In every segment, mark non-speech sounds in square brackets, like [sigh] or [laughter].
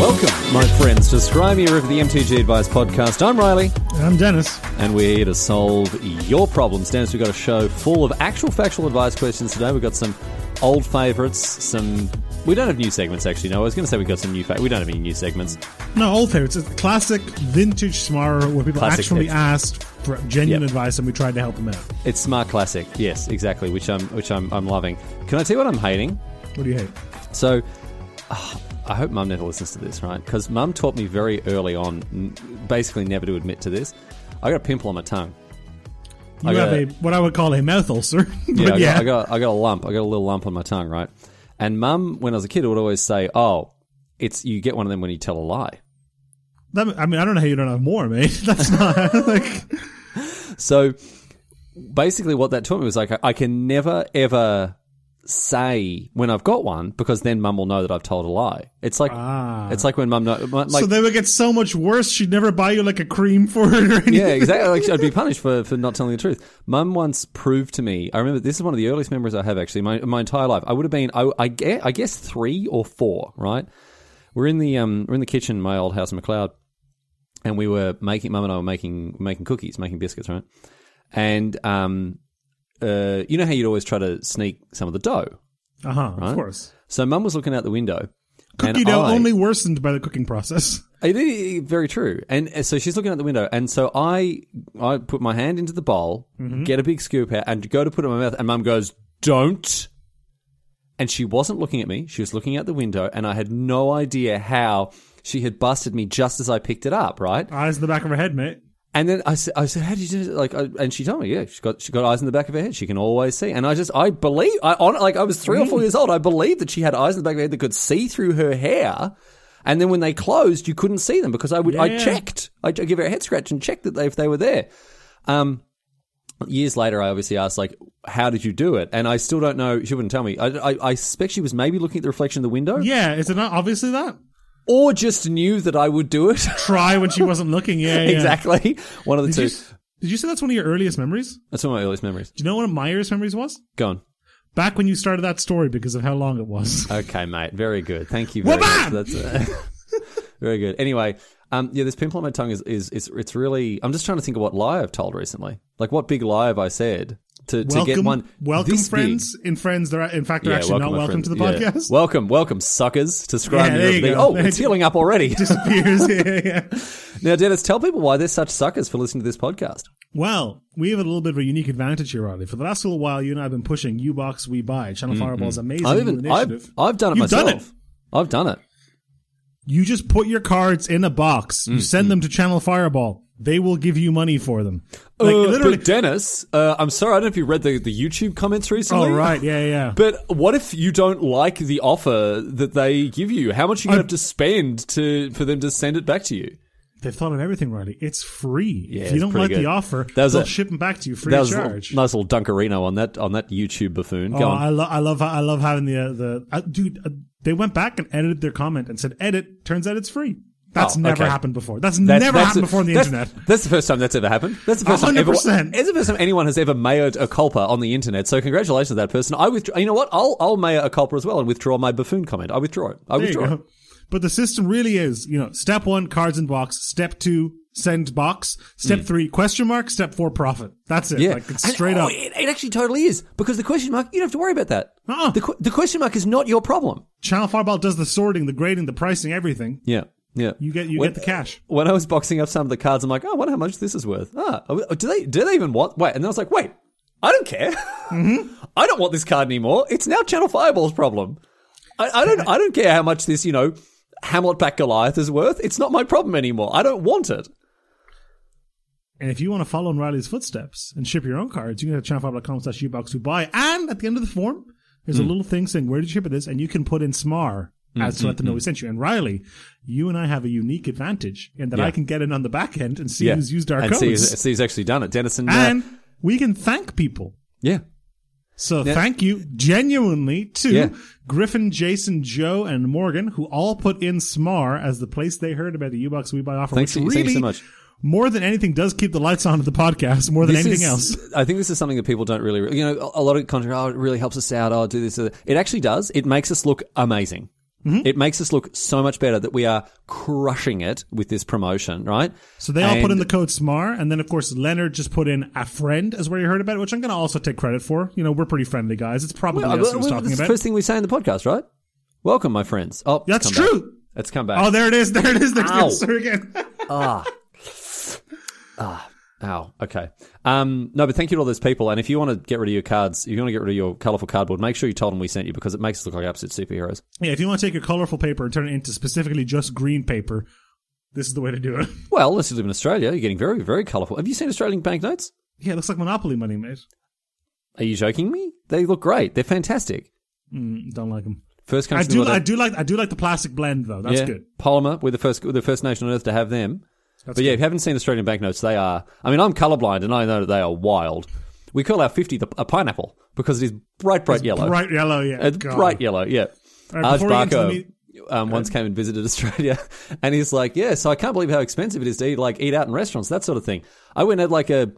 Welcome, my friends, to Scry Me a River, the MTG Advice Podcast. I'm Riley, I'm Denis. and we're here to solve your problems. Denis, we've got a show full of actual factual advice questions today. We've got some old favourites, some. We don't have new segments, actually. No, I was going to say we've got some new. Fa- we don't have any new segments. No, old favorites. It's a classic vintage Smarter where people Classic actually picks. asked for genuine Yep. advice and we tried to help them out. It's SMAR classic, yes, exactly, which I'm, which I'm, I'm loving. Can I tell you what I'm hating? What do you hate? So, ah, I hope Mum never listens to this, right? Because Mum taught me very early on, basically never to admit to this. I got a pimple on my tongue. You I got have a what I would call a mouth ulcer. [laughs] Yeah, I, yeah. Got, I got I got a lump. I got a little lump on my tongue, right? And Mum, when I was a kid, would always say, "Oh, it's you get one of them when you tell a lie." That- I mean, I don't know how you don't have more, mate. [laughs] That's not [laughs] like So basically, what that taught me was like, I, I can never ever say when I've got one because then Mum will know that I've told a lie. It's like Ah. it's like when Mum know, like so they would get so much worse. She'd never buy you like a cream for it or anything. yeah, exactly. Like I'd be [laughs] punished for, for not telling the truth. Mum once proved to me. I remember this is one of the earliest memories I have actually. My my entire life. I would have been. I, I guess, I guess three or four. Right. We're in the um we're in the kitchen, in my old house in McLeod, and we were making. Mum and I were making making cookies, making biscuits, right? And um, uh, you know how you'd always try to sneak some of the dough. Uh huh. Of course. So Mum was looking out the window. Cookie dough I- only worsened by the cooking process. [laughs] it is very true. And uh, so she's looking out the window, and so I I put my hand into the bowl, get a big scoop out, and go to put it in my mouth, and Mum goes, "Don't." And she wasn't looking at me; she was looking out the window, and I had no idea how she had busted me just as I picked it up, right? Eyes in the back of her head, mate. And then I said, I said, how did you do it? Like, I, and she told me, yeah, she's got, she got eyes in the back of her head. She can always see. And I just, I believe, I, on, like, I was three or four years old. I believed that she had eyes in the back of her head that could see through her hair. And then when they closed, you couldn't see them because I would, I checked. I'd give her a head scratch and checked that they, if they were there. Um, years later, I obviously asked, like, how did you do it? And I still don't know. She wouldn't tell me. I, I, I suspect she was maybe looking at the reflection of the window Yeah, is it not obviously that? Or just knew that I would do it. [laughs] Try when she wasn't looking. Yeah, yeah. exactly. One of the Did two. you, did you say that's one of your earliest memories? That's one of my earliest memories. Do you know what my earliest memories was? Go on. Back when you started that story because of how long it was. [laughs] Okay, mate. Very good. Thank you very much. That's uh, [laughs] very good. Anyway, um, yeah, this pimple on my tongue is, is is it's really. I'm just trying to think of what lie I've told recently. Like, what big lie have I said to, to welcome, get one? welcome, friends. In friends, they're in fact they're actually not welcome friends. to the Yeah. podcast. Welcome, welcome, suckers, to Scrum Yeah, there you go. Oh, [laughs] it's healing up already. Disappears. [laughs] yeah, yeah. now, Denis, tell people why they're such suckers for listening to this podcast. Well, we have a little bit of a unique advantage here, Riley. For the last little while, you and I have been pushing U-Box We Buy, Channel Fireball's amazing I've even I've. I've done it You've done myself. it. I've done it. You just put your cards in a box. Mm, You send them to Channel Fireball. They will give you money for them. Like Uh, literally. but Denis, uh, I'm sorry, I don't know if you read the, the YouTube comments recently. oh right, yeah, yeah. But what if you don't like the offer that they give you? How much are you going to have to spend to for them to send it back to you? They've thought of everything, Riley. It's free. Yeah, if you don't like good. the offer, That was they'll a- ship them back to you free That of charge. nice little dunkerino on that on that YouTube buffoon. Go Oh, on. I, lo- I love I love having the uh, the uh, dude. Uh, they went back and edited their comment and said, "Edit." Turns out it's free. That's Oh, never okay. happened before. That's, That's- never that's happened the- before on the that's- internet. That's the first time that's ever happened. That's the first time ever. 100%. It's the first time anyone has ever mayored a culpa on the internet. So congratulations to that person. I withdraw. You know what? I'll I'll mayor a culpa as well and withdraw my buffoon comment. I withdraw it. I There withdraw it. But the system really is, you know, step one, cards in box. Step two, send box. Step hmm. three, question mark. Step four, profit. That's it. Yeah, Like it's And- straight oh, up. It, it actually totally is because the question mark. You don't have to worry about that. Uh-uh. The, the question mark is not your problem. Channel Fireball does the sorting, the grading, the pricing, everything. Yeah. Yeah. You get you When- get the cash. when I was boxing up some of the cards, I'm like, oh, I wonder how much this is worth. Ah, do they do they even want? Wait, and then I was like, wait, I don't care. [laughs] Mm-hmm. I don't want this card anymore. It's now Channel Fireball's problem. I, I don't I don't care how much this you know Hamletback Goliath is worth. It's not my problem anymore. I don't want it. And if you want to follow in Riley's footsteps and ship your own cards, you can go to channelfireball.com slash ubox to buy. And at the end of the form, there's Hmm. a little thing saying where did you ship it this, and you can put in SMAR as to let them know we sent you. And Riley, you and I have a unique advantage in that Yeah. I can get in on the back end and see Yeah, who's used our and codes. see, who's- see who's actually done it. Dennison, uh, and we can thank people. yeah, So thank you genuinely to Yeah. Griffin, Jason, Joe, and Morgan, who all put in SMAR as the place they heard about the U-Box We Buy offer, Thanks- which really, so much. more than anything, does keep the lights on at the podcast more than This anything is- else. [laughs] I think this is something that people don't really, you know, a lot of content. Oh, it really helps us out. Oh, do this. uh, It actually does. It makes us look amazing. Mm-hmm. It makes us look so much better that we are crushing it with this promotion, right? So they all put in the code SMAR, and then of course Leonard just put in a friend as where you heard about it, which I'm going to also take credit for. You know, we're pretty friendly guys. It's probably Well, us well, who was well, talking that's the about. first thing we say in the podcast, right? Welcome, my friends. Oh, That's come back. true. It's come back. Oh, there it is. There it is. There's the Ow. answer again. [laughs] Ah. Ah. Ow. Okay. Um, no, but thank you to all those people. And if you want to get rid of your cards, if you want to get rid of your colorful cardboard, make sure you told them we sent you because it makes us look like absolute superheroes. yeah, if you want to take your colorful paper and turn it into specifically just green paper, this is the way to do it. [laughs] Well, unless you live in Australia, you're getting very, very colorful. Have you seen Australian banknotes? yeah, it looks like Monopoly money, mate. Are you joking me? They look great. They're fantastic. Mm, don't like them. First country I do. I do like. I do like the plastic blend though. That's yeah, good. Polymer. We're the first. We're the first nation on earth to have them. That's but yeah, if you haven't seen Australian banknotes, they are. I mean, I'm colorblind, and I know that they are wild. We call our fifty the, a pineapple because it is bright, bright yellow. bright yellow. Yeah, It's God. bright yellow, yeah. All right, Arj before we get into the Barco meat- um, once came and visited [laughs] Australia, and he's like, "Yeah, so I can't believe how expensive it is to eat like eat out in restaurants, that sort of thing." I went and had like a,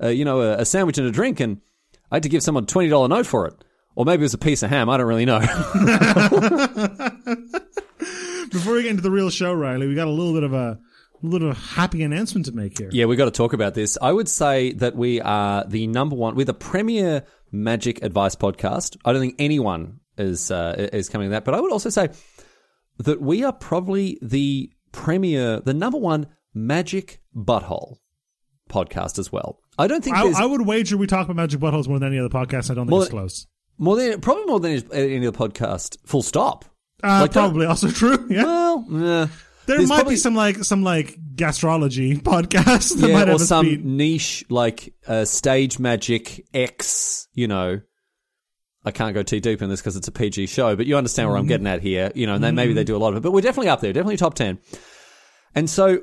a you know, a, a sandwich and a drink, and I had to give someone a twenty dollar note for it, or maybe it was a piece of ham. I don't really know. [laughs] Before we get into the real show, Riley, we got a little bit of a little bit of a happy announcement to make here. yeah, we got to talk about this. I would say that we are the number one. We're the premier magic advice podcast. I don't think anyone is uh, is coming to that, but I would also say that we are probably the premier, the number one magic butthole podcast as well. I don't think I, I would wager we talk about magic buttholes more than any other podcast. I don't think it's close. more than probably more than any other podcast. Full stop. Uh, like probably also [laughs] true. Yeah, Well, nah. There there's might probably- be some like some like gastrology [laughs] podcast that yeah, might or have some speed. niche like uh, stage magic X. You know, I can't go too deep in this because it's a PG show, but you understand Mm-hmm. where I'm getting at here. You know, and then maybe they do a lot of it, but we're definitely up there, definitely top ten. And so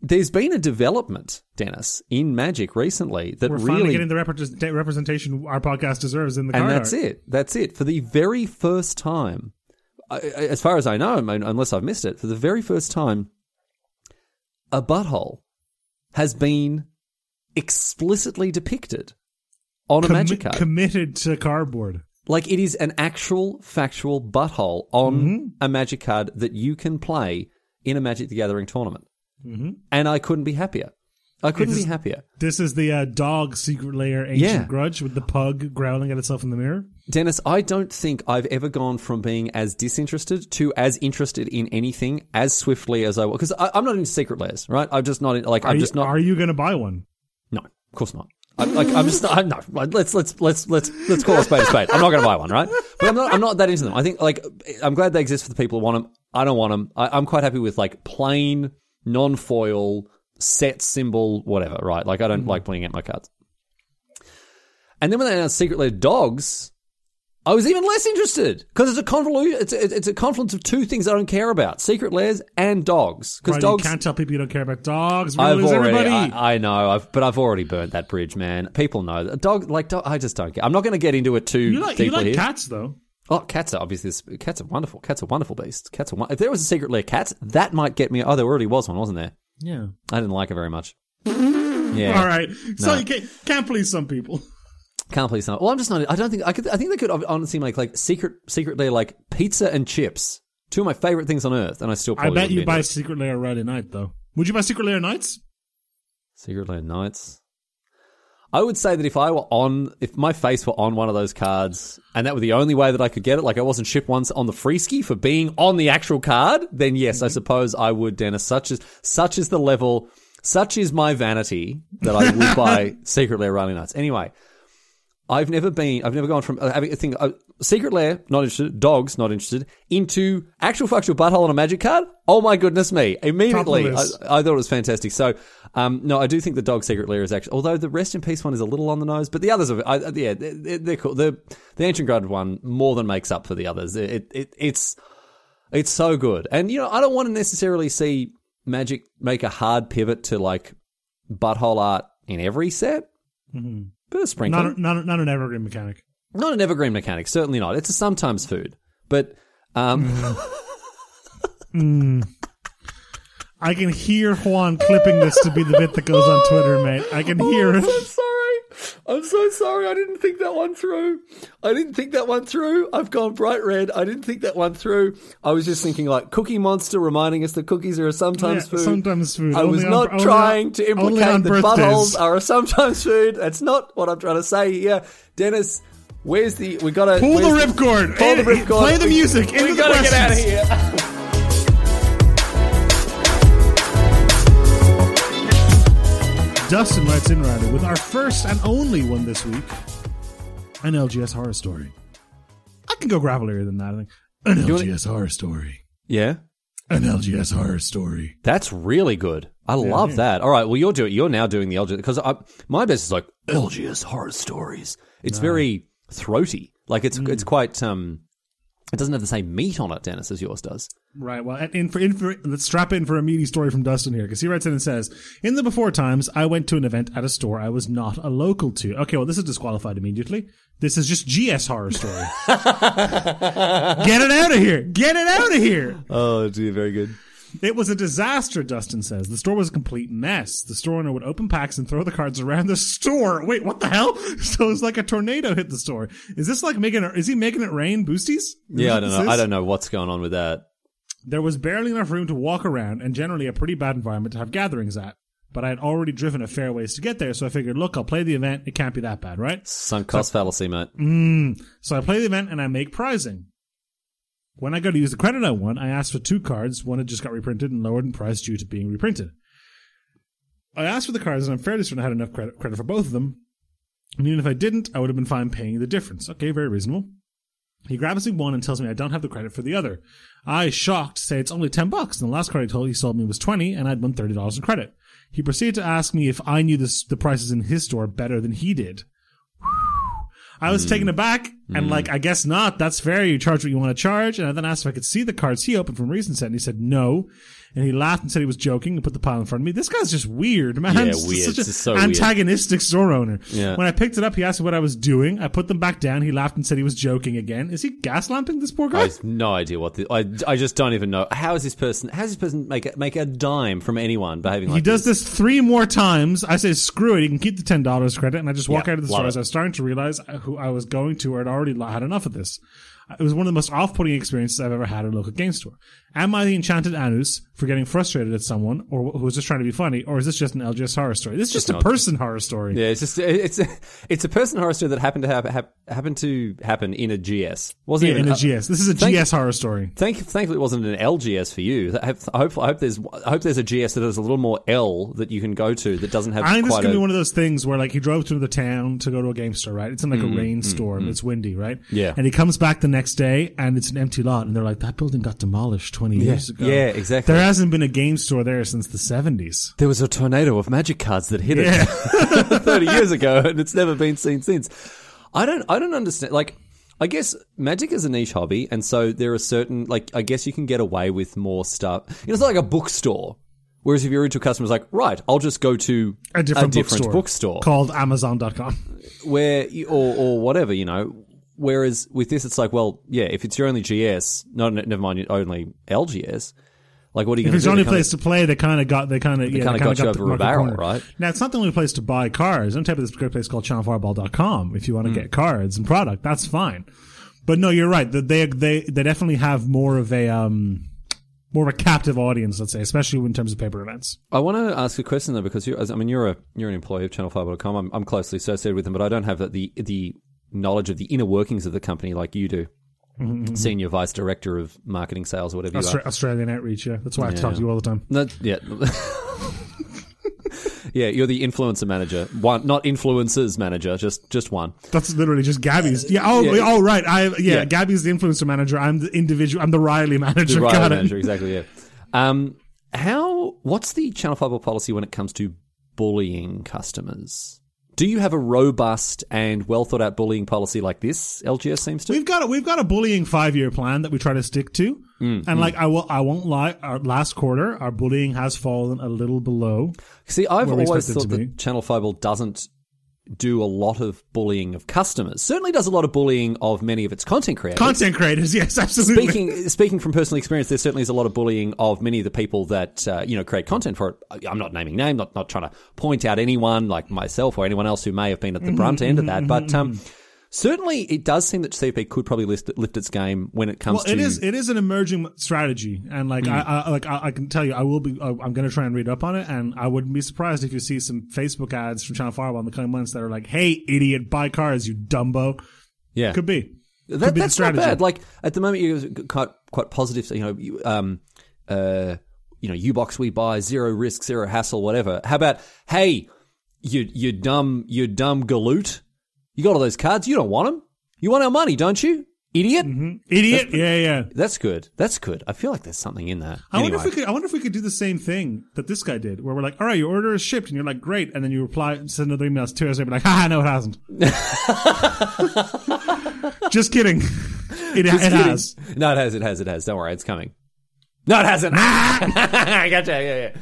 there's been a development, Denis, in magic recently that We're finally really getting the repre- representation our podcast deserves in the and card that's art. it. That's it. For the very first time, I- as far as I know, unless I've missed it, for the very first time, a butthole has been explicitly depicted on a magic card. committed to cardboard. like it is an actual factual butthole on Mm-hmm. a magic card that you can play in a Magic the Gathering tournament. Mm-hmm. And I couldn't be happier. I couldn't It be is- happier. This is the uh, dog secret lair ancient Yeah. grudge with the pug growling at itself in the mirror. Denis, I don't think I've ever gone from being as disinterested to as interested in anything as swiftly as I was. Because I'm not into secret lairs, right? I'm just not in, like Are I'm you, just not. Are you going to buy one? no, of course not. I, like I'm just not, I'm no. like, Let's let's let's let's let's call a spade a spade. I'm not going to buy one, right? But I'm not I'm not that into them. I think like I'm glad they exist for the people who want them. I don't want them. I, I'm quite happy with like plain non foil set symbol whatever, right? Like I don't mm-hmm. like playing out my cards. And then when they announced secret lair dogs, I was even less interested because it's a convolution. It's a, it's a confluence of two things I don't care about: secret lairs and dogs. Because Right, dogs, you can't tell people you don't care about dogs. I've already. I, I know, I've, but I've already burnt that bridge, man. People know that dog, like dog, I just don't care. I'm not going to get into it too you like you deeply like here. cats though. Oh, cats are obviously cats are wonderful. Cats are wonderful beasts. Cats are. If there was a secret lair cat, that might get me. Oh, there already was one, wasn't there? Yeah. I didn't like it very much. [laughs] Yeah, All right. So No. you can't, can't please some people. [laughs] can't please not. Well, I'm just not. I don't think I could. I think they could honestly make like secret, secret lair like pizza and chips. Two of my favorite things on earth, and I still I probably bet wouldn't you buy into it. Secret Lair Riley Knight though. Would you buy Secret Lair Knights? Secret Lair Knights. I would say that if I were on, if my face were on one of those cards, and that were the only way that I could get it, like I wasn't shipped once on the free ski for being on the actual card, then yes, I mm-hmm. suppose I would, Denis. Such is such is the level, such is my vanity that I would [laughs] buy secretly Riley Knights. Anyway, I've never been, I've never gone from uh, having a thing, uh, Secret Lair, not interested, dogs, not interested, into actual factual butthole on a magic card. Oh my goodness me. Immediately, Top of the I, I thought it was fantastic. So, um, no, I do think the dog Secret Lair is actually, although the Rest in Peace one is a little on the nose, but the others are, I, yeah, they're, they're cool. The, the Ancient Grudge one more than makes up for the others. It, it, it's, it's so good. And, you know, I don't want to necessarily see Magic make a hard pivot to like butthole art in every set. Of sprinkling. Not, not, not an evergreen mechanic. Not an evergreen mechanic, certainly not. It's a sometimes food. But um [laughs] I can hear Juan clipping this to be the bit that goes on Twitter, mate. I can hear it. I'm so sorry. I didn't think that one through. I didn't think that one through. I've gone bright red. I didn't think that one through. I was just thinking like Cookie Monster reminding us that cookies are a sometimes Yeah, food. sometimes food. I was Only on- not only trying on- to implicate that buttholes are a sometimes food. That's not what I'm trying to say here. Denis, where's the, we gotta. Pull the ripcord. Pull the ripcord. Play the music. We Into the gotta get out of questions. here. [laughs] Dustin writes in, Ryder, with our first and only one this week, an LGS horror story. I can go gravelier than that. I think an wanna- LGS horror story. Yeah. An LGS horror story. That's really good. I love that. All right. Well, you're doing. You're now doing the LGS because my best is like LGS horror stories. It's very throaty. Like it's it's quite. um It doesn't have the same meat on it, Denis, as yours does. Right. Well, in for, in for let's strap in for a meaty story from Dustin here because he writes in and says, "In the before times, I went to an event at a store I was not a local to." Okay, well, this is disqualified immediately. This is just GS horror story. [laughs] Get it out of here! Get it out of here! Oh, dear, very good. It was a disaster, Dustin says. The store was a complete mess. The store owner would open packs and throw the cards around the store. Wait, what the hell? [laughs] So it's like a tornado hit the store. Is this like making it, is he making it rain boosties? Yeah, I don't know. I don't know what's going on with that. There was barely enough room to walk around and generally a pretty bad environment to have gatherings at. But I had already driven a fair ways to get there, so I figured, look, I'll play the event. It can't be that bad, right? Sunk cost fallacy, mate. Mm. So I play the event and I make prizing. When I go to use the credit I won, I asked for two cards. One had just got reprinted and lowered in price due to being reprinted. I asked for the cards and I'm fairly certain I had enough credit, credit for both of them. And even if I didn't, I would have been fine paying the difference. Okay, very reasonable. He grabs me one and tells me I don't have the credit for the other. I, shocked, say it's only 10 bucks, and the last card he told he sold me was 20, and I'd won $30 in credit. He proceeded to ask me if I knew this, the prices in his store better than he did. I was hmm. taken aback and mm. like, I guess not. That's fair. You charge what you want to charge. And I then asked if I could see the cards he opened from recent set and he said no. And he laughed and said he was joking and put the pile in front of me. This guy's just weird, man. Yeah, He's weird. Such an so weird. antagonistic store owner. Yeah. When I picked it up, he asked me what I was doing. I put them back down. He laughed and said he was joking again. Is he gaslamping this poor guy? I have no idea what the, I, I just don't even know. How is this person, how does this person make a, make a dime from anyone behaving like this? He does this three more times. I say, screw it. You can keep the ten dollars credit, and I just walk Yeah, out of the store as I was starting to realize who I was going to, or already had enough of this. It was one of the most off-putting experiences I've ever had at a local game store. Am I the enchanted Anus for getting frustrated at someone, or who was just trying to be funny, or is this just an LGS horror story? This is just a person horror story. Yeah, it's just it's a, it's a person horror story that happened to have hap, happened to happen in a GS. Wasn't Yeah, in a GS. This is a Thank- GS horror story. Thank, thankfully, it wasn't an LGS for you. I hope, I hope, there's I hope there's a GS that has a little more L that you can go to that doesn't have I think this gonna a be one of those things where like he drove to the town to go to a game store, right? It's in like a mm, rainstorm. Mm, mm. It's windy, right? Yeah. And he comes back the next day and it's an empty lot, and they're like, "That building got demolished twenty years ago." yeah, exactly. There hasn't been a game store there since the seventies. There was a tornado of magic cards that hit Yeah. it [laughs] 30 years ago and it's never been seen since. I don't I don't understand like I guess magic is a niche hobby and so there are certain like I guess you can get away with more stuff. You know, it's not like a bookstore. Whereas if your retail customer's like, right, I'll just go to A different, bookstore, bookstore, called Amazon.com. where or or whatever, you know. Whereas with this, it's like, well, yeah, if it's your only GS, no, no never mind, your only LGS. Like, what are you If going it's to do? only They kinda- place to play, they kind of got they kind of yeah, kinda they got you got over a the barrel, corner. right? Now it's not the only place to buy cards. On top of this great place called channelfireball.com if you want to get cards and product. That's fine. But no, you're right. That they they they definitely have more of a um more of a captive audience, let's say, especially in terms of paper events. I want to ask a question though, because you, I mean, you're a you're an employee of Channel5.com. I'm, I'm closely associated with them, but I don't have that the the knowledge of the inner workings of the company like you do. Senior vice director of marketing, sales, or whatever you are. Austra- Australian outreach, yeah. That's why I talk to you all the time. No, yeah. [laughs] yeah, you're the influencer manager. One, not influencers manager, just just one. That's literally just Gabby's. Yeah. Oh, Yeah. oh, right. I yeah, Yeah. Gabby's the influencer manager. I'm the individual. I'm the Riley manager. The Got Riley it. manager, exactly. Yeah. Um, how? What's the Channel Five policy when it comes to bullying customers? Do you have a robust and well thought out bullying policy like this? LGS seems to. We've got a, we've got a bullying five year plan that we try to stick to, Mm, and like I will I won't lie. Our last quarter, our bullying has fallen a little below. See, I've always thought that. Channel Five doesn't do a lot of bullying of customers. Certainly does a lot of bullying of many of its content creators. Content creators, [laughs] yes, absolutely. Speaking speaking from personal experience, there certainly is a lot of bullying of many of the people that uh, you know create content for it. I'm not naming name, not not trying to point out anyone like myself or anyone else who may have been at the brunt end of that, but um, certainly it does seem that CP could probably lift, lift its game when it comes Well, to it is it is an emerging strategy, and like I, I like I, I can tell you, I will be. I'm going to try and read up on it, and I wouldn't be surprised if you see some Facebook ads from Channel Fireball in the coming months that are like, "Hey, idiot, buy cars, you dumbo." yeah. Could be. That, Could be that's not bad. Like at the moment, you're quite quite positive. You know, you, um, uh, you know, U-Box we buy zero risk, zero hassle, whatever. How about hey, you you dumb you dumb galoot, you got all those cards, you don't want them. You want our money, don't you, idiot? Mm-hmm. Idiot. yeah, yeah. That's good. That's good. I feel like there's something in that. I anyway, wonder if we could. I wonder if we could do the same thing that this guy did, where we're like, "All right, your order is shipped," and you're like, "Great," and then you reply, and send another email two hours later, be like, "Ha, no, it hasn't." [laughs] Just kidding. It, it has. No, it has. It has. It has. Don't worry, it's coming. No, it hasn't. [laughs] [laughs] I gotcha. Yeah, yeah.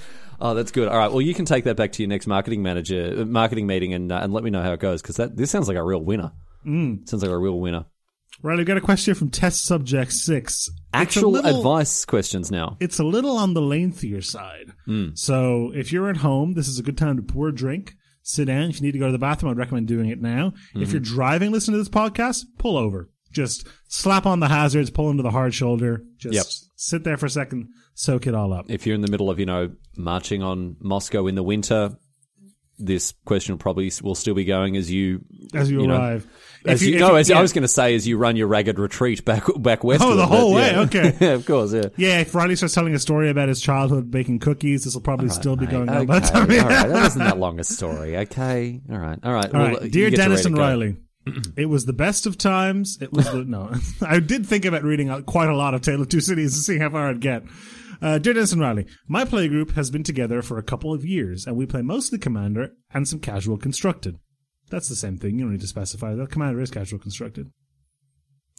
Oh, that's good. All right. Well, you can take that back to your next marketing manager marketing meeting and uh, and let me know how it goes because that this sounds like a real winner. Mm. Sounds like a real winner. Right, I've got a question from test subject six. Actual little- advice questions now. It's a little on the lengthier side. So if you're at home, this is a good time to pour a drink, sit down. If you need to go to the bathroom, I'd recommend doing it now. If you're driving, listen to this podcast, pull over. Just slap on the hazards, pull into the hard shoulder. Just Yep. Sit there for a second, soak it all up. If you're in the middle of you know marching on Moscow in the winter, this question probably will still be going as you As you, you know, arrive. As If you, if no, as yeah. I was going to say, as you run your ragged retreat back back west. Oh, the whole way? Okay. yeah, [laughs] of course. Yeah. Yeah, if Riley starts telling a story about his childhood baking cookies, this will probably still be going on by the time. all right. That wasn't that [laughs] long a story. Okay. All right. All right. All well, right, dear Denis and. Riley, [clears throat] it was the best of times. It was the no. [laughs] I did think about reading out quite a lot of Tale of Two Cities to see how far I'd get. Uh, dear Denis and Riley, my play group has been together for a couple of years, and we play mostly Commander and some casual constructed. That's the same thing. You don't need to specify that. Commander is casual constructed.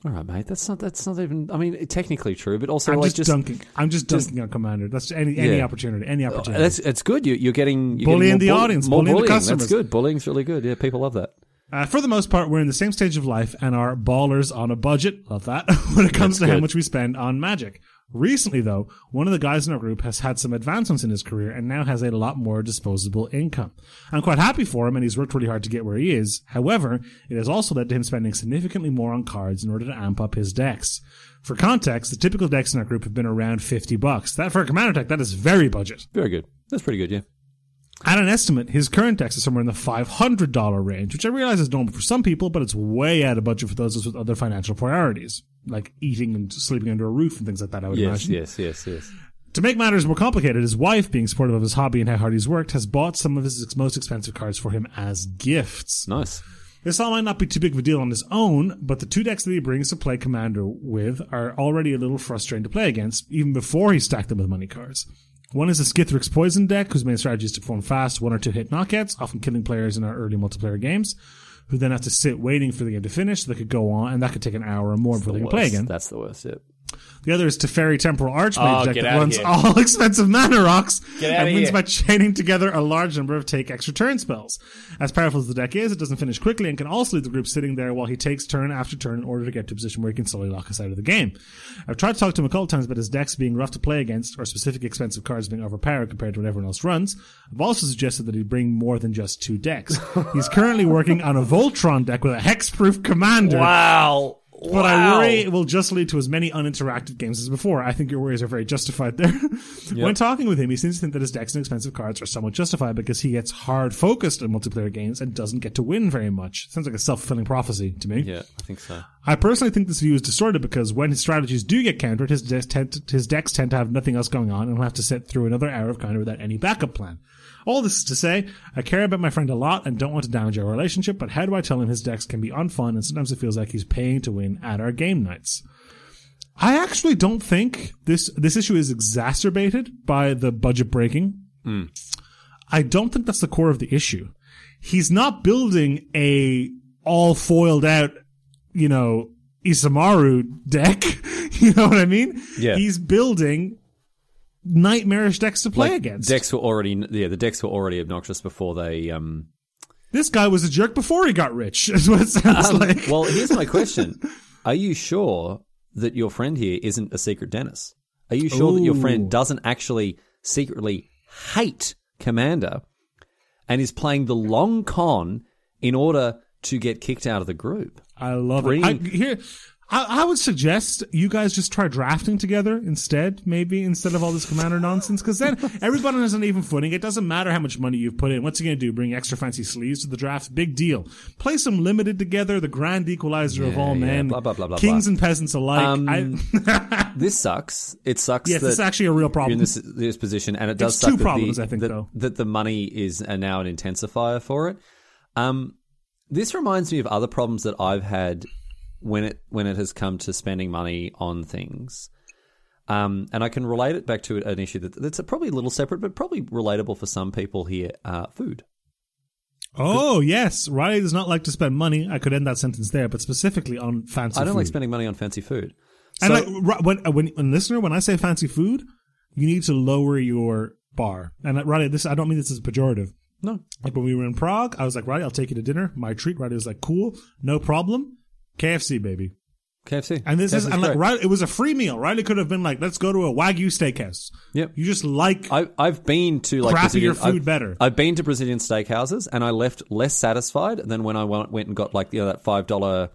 All right, mate. That's not. That's not even. I mean, technically true, but also I'm like just, just. dunking. I'm just, dunking on Commander. That's any any Yeah. opportunity. Any opportunity. That's it's good. You, you're getting you're Bullying getting the bull- audience, more bullying the bullying. customers. That's good. Bullying's really good. Yeah, people love that. Uh, for the most part, we're in the same stage of life and are ballers on a budget. Love that. [laughs] when it comes That's to how much we spend on magic. Recently, though, one of the guys in our group has had some advancements in his career and now has a lot more disposable income. I'm quite happy for him and he's worked really hard to get where he is. However, it has also led to him spending significantly more on cards in order to amp up his decks. For context, the typical decks in our group have been around 50 bucks. That for a commander deck, that is very budget. Very good. That's pretty good. Yeah. At an estimate, his current decks is somewhere in the $500 range, which I realize is normal for some people, but it's way out of budget for those with other financial priorities, like eating and sleeping under a roof and things like that, I would Yes. imagine. Yes. Yes. Yes. To make matters more complicated, his wife, being supportive of his hobby and how hard he's worked, has bought some of his most expensive cards for him as gifts. Nice. This all might not be too big of a deal on his own, but the two decks that he brings to play Commander with are already a little frustrating to play against, even before he stacked them with money cards. One is a Skithiryx Poison deck, whose main strategy is to perform fast one or two hit knockouts, often killing players in our early multiplayer games, who then have to sit waiting for the game to finish so they could go on, and that could take an hour or more before they can play again. That's the worst. Yeah. The other is Teferi Temporal Archmage Oh, deck that runs here. all [laughs] expensive mana rocks and wins here. by chaining together a large number of take extra turn spells. As powerful as the deck is, it doesn't finish quickly and can also leave the group sitting there while he takes turn after turn in order to get to a position where he can slowly lock us out of the game. I've tried to talk to him a couple times about his decks being rough to play against or specific expensive cards being overpowered compared to what everyone else runs. I've also suggested that he bring more than just two decks. [laughs] He's currently working on a Voltron deck with a hexproof commander. Wow. But I worry it will just lead to as many uninteractive games as before. I think your worries are very justified there. [laughs] when talking with him, he seems to think that his decks and expensive cards are somewhat justified because he gets hard focused in multiplayer games and doesn't get to win very much. Sounds like a self fulfilling prophecy to me. Yeah, I think so. I personally think this view is distorted because when his strategies do get countered, his decks tend to, his decks tend to have nothing else going on and he'll have to sit through another hour of counter without any backup plan. All this is to say, I care about my friend a lot and don't want to damage our relationship, but how do I tell him his decks can be unfun and sometimes it feels like he's paying to win at our game nights? I actually don't think this this issue is exacerbated by the budget breaking. Hmm. I don't think that's the core of the issue. He's not building a all foiled out, you know, Isamaru deck. [laughs] you know what I mean? Yeah. He's building nightmarish decks to play Like, against. Decks were already yeah the decks were already obnoxious before they um This guy was a jerk before he got rich. [laughs] Is what it sounds Um, like. well, here's my question: [laughs] Are you sure that your friend here isn't a secret dentist? Are you sure that your friend doesn't actually secretly hate Commander and is playing the long con in order to get kicked out of the group? I love Bring- it. I, here, I, I would suggest you guys just try drafting together instead, maybe instead of all this commander nonsense, because then everybody has an even footing. It doesn't matter how much money you've put in. What's he going to do? Bring extra fancy sleeves to the draft? Big deal. Play some limited together. The grand equalizer of all yeah, men. blah, blah, blah, blah, Kings blah. and peasants alike. Um, I, [laughs] This sucks. It sucks yes, it's actually a real problem. in this, this position, and it does It's suck two problems, the, I think, that, though. that the money is now an intensifier for it. Um, this reminds me of other problems that I've had when it when it has come to spending money on things. Um, and I can relate it back to an issue that, that's probably a little separate, but probably relatable for some people here. Uh, food. oh, yes. Riley does not like to spend money. I could end that sentence there, but specifically on fancy food. I don't like spending money on fancy food. And like when, uh, when, when listener, when I say fancy food, you need to lower your bar. And uh, Riley, this I don't mean this as pejorative. no, Like when we were in Prague, I was like, Riley, I'll take you to dinner. My treat. Riley was like, cool, no problem. KFC, baby. KFC. And this is and like. Riley, it was a free meal. Riley could have been like, let's go to a Wagyu steakhouse. Yep. You just like I, I've been to like Brazilian, food I've, better. I've been to Brazilian steakhouses and I left less satisfied than when I went, went and got like you know that five dollar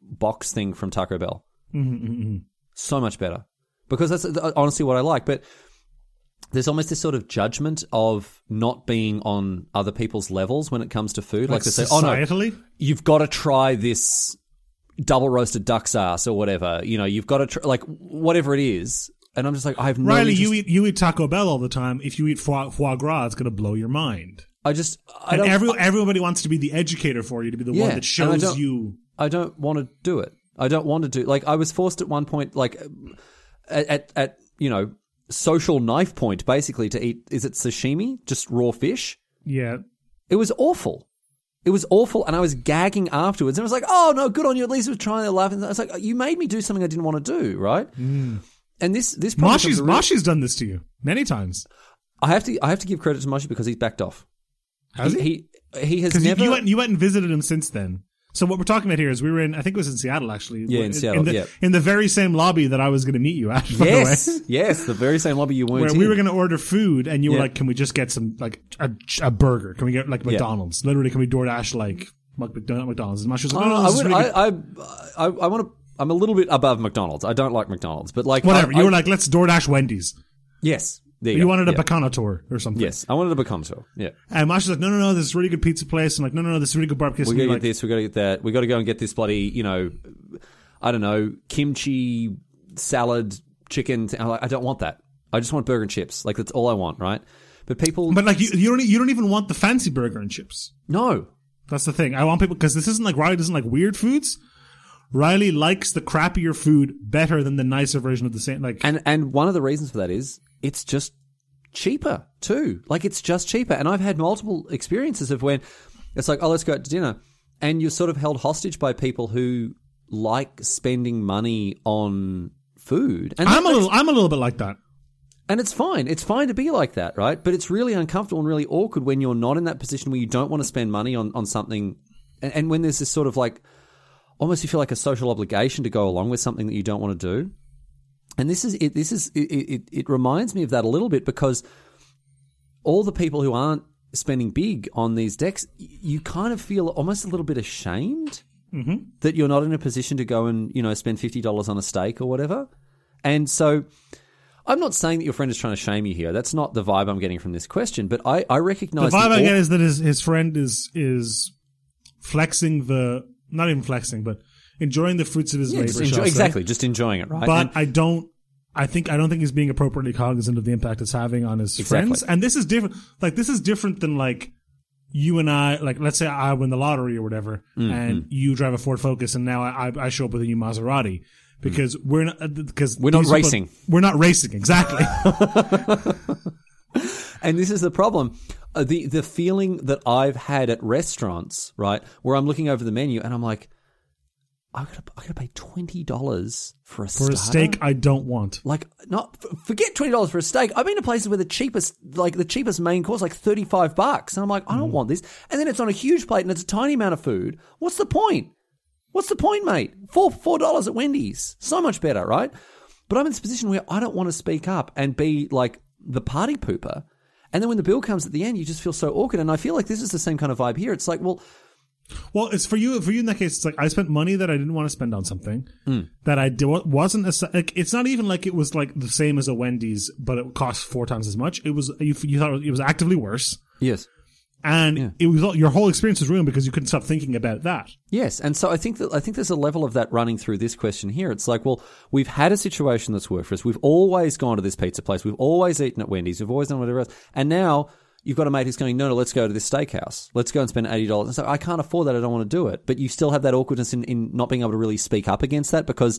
box thing from Taco Bell. Mm-hmm, So much better because that's honestly what I like. But there's almost this sort of judgment of not being on other people's levels when it comes to food. Like, like to say, oh no, you've got to try this double roasted duck's ass or whatever. You know, you've got to try like whatever it is. And I'm just like, I have no. Riley, interest- you eat you eat Taco Bell all the time. If you eat foie, foie gras, it's going to blow your mind. I just. I And every, everybody wants to be the educator for you, to be the Yeah, one that and I shows you. I don't want to do it. I don't want to do like I was forced at one point, like at at, at you know social knife point, basically to eat. Is it sashimi? Just raw fish. Yeah, It was awful. It was awful, and I was gagging afterwards. And I was like, "Oh no, good on you! At least we're trying to laugh." And I was like, "You made me do something I didn't want to do, right?" Hmm. And this this Moshi's real- Moshi's done this to you many times. I have to I have to give credit to Moshi because he's backed off. Has he? He he, he has never. you, went you went and visited him since then. So what we're talking about here is we were in I think it was in Seattle actually. Yeah, in Seattle, the, yeah. in the very same lobby that I was going to meet you at. [laughs] By yes, the way. yes, the very same lobby you weren't Where in. we were going to order food, and you were like, "Can we just get some like a, a burger? Can we get like McDonald's? Literally, can we DoorDash like McDonald's?" McDonald's. And Moshi was like, Uh, "No, no, I this is would. really good." I, I, I, I want to. I'm a little bit above McDonald's. I don't like McDonald's, but like Whatever. I, you I- were like, "Let's DoorDash Wendy's." yes. There you, You wanted a yeah. Baconator or something. Yes, I wanted a Baconator. Yeah, And Masha's like, no, no, no, this is a really good pizza place. I'm like, no, no, no, this is a really good barbecue. we And got to get like, this. We got to get that. We got to go and get this bloody. You know, I don't know, kimchi salad, chicken. I'm like, I don't want that. I just want burger and chips. Like that's all I want, right? But people, But like, you, you don't, you don't even want the fancy burger and chips. no. That's the thing. I want people because this isn't like Riley doesn't like weird foods. Riley likes the crappier food better than the nicer version of the same. Like, And and one of the reasons for that is it's just cheaper too. Like it's just cheaper. And I've had multiple experiences of when it's like, oh, let's go out to dinner, and you're sort of held hostage by people who like spending money on food. And I'm a little, I'm a little bit like that. and it's fine. It's fine to be like that, right? But it's really uncomfortable and really awkward when you're not in that position where you don't want to spend money on, on something. And, and when there's this sort of like, almost you feel like a social obligation to go along with something that you don't want to do. And this is it. This is it. It, it reminds me of that a little bit because all the people who aren't spending big on these decks, you kind of feel almost a little bit ashamed mm-hmm. that you're not in a position to go and you know spend fifty dollars on a steak or whatever. And so, I'm not saying that your friend is trying to shame you here. That's not the vibe I'm getting from this question. But I, I recognize The vibe I get is that his, his friend is, is flexing the, not even flexing, but enjoying the fruits of his Yeah, labor. just enjoy- exactly, just enjoying it, right? but And- I don't. I think I don't think he's being appropriately cognizant of the impact it's having on his Exactly. friends. And this is different. Like this is different than like you and I. Like let's say I win the lottery or whatever, Mm-hmm. and you drive a Ford Focus, and now I, I show up with a new Maserati because we're not because Mm. We're not these people- racing. We're not racing exactly. [laughs] And this is the problem. Uh, the the feeling that I've had at restaurants, right, where I'm looking over the menu and I'm like, I gotta, I gotta pay twenty dollars for a For a steak I don't want. Like, not f- forget twenty dollars for a steak. I've been to places where the cheapest, like the cheapest main course, like thirty five bucks, and I'm like, I Mm. don't want this. And then it's on a huge plate and it's a tiny amount of food. What's the point? What's the point, mate? Four four dollars at Wendy's, so much better, right? But I'm in this position where I don't want to speak up and be like the party pooper. And then when the bill comes at the end, you just feel so awkward. And I feel like this is the same kind of vibe here. It's like, well, Well, it's for you. For you in that case, it's like I spent money that I didn't want to spend on something Hmm. that I do, wasn't. A, like, it's not even like it was like the same as a Wendy's, but it cost four times as much. It was you, you thought it was actively worse, yes. and it was all- your whole experience was ruined because you couldn't stop thinking about that. Yes, and so I think that I think there's a level of that running through this question here. It's like, well, we've had a situation that's worked for us. We've always gone to this pizza place. We've always eaten at Wendy's. We've always done whatever else. And now you've got a mate who's going, no, no, let's go to this steakhouse. Let's go and spend eighty dollars. And so I can't afford that. I don't want to do it. But you still have that awkwardness in, in not being able to really speak up against that because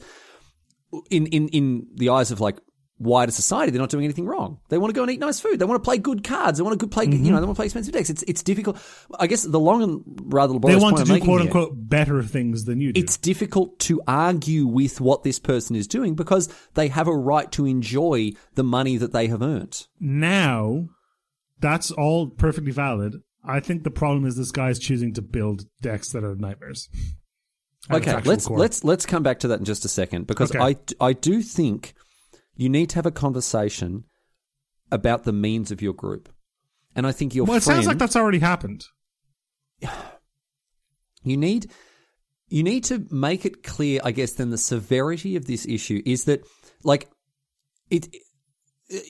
in in in the eyes of like wider society, they're not doing anything wrong. They want to go and eat nice food. They want to play good cards. They want to good play. You mm-hmm. know, they want to play expensive decks. It's it's difficult. I guess the long and rather They want to point do quote here- unquote better things than you do. it's difficult to argue with what this person is doing because they have a right to enjoy the money that they have earned. now, that's all perfectly valid. I think the problem is this guy's choosing to build decks that are nightmares. Okay, let's core. let's let's come back to that in just a second because Okay. I I do think you need to have a conversation about the means of your group, and I think your Well, it sounds like that's already happened. [sighs] you need you need to make it clear i guess then the severity of this issue is that like it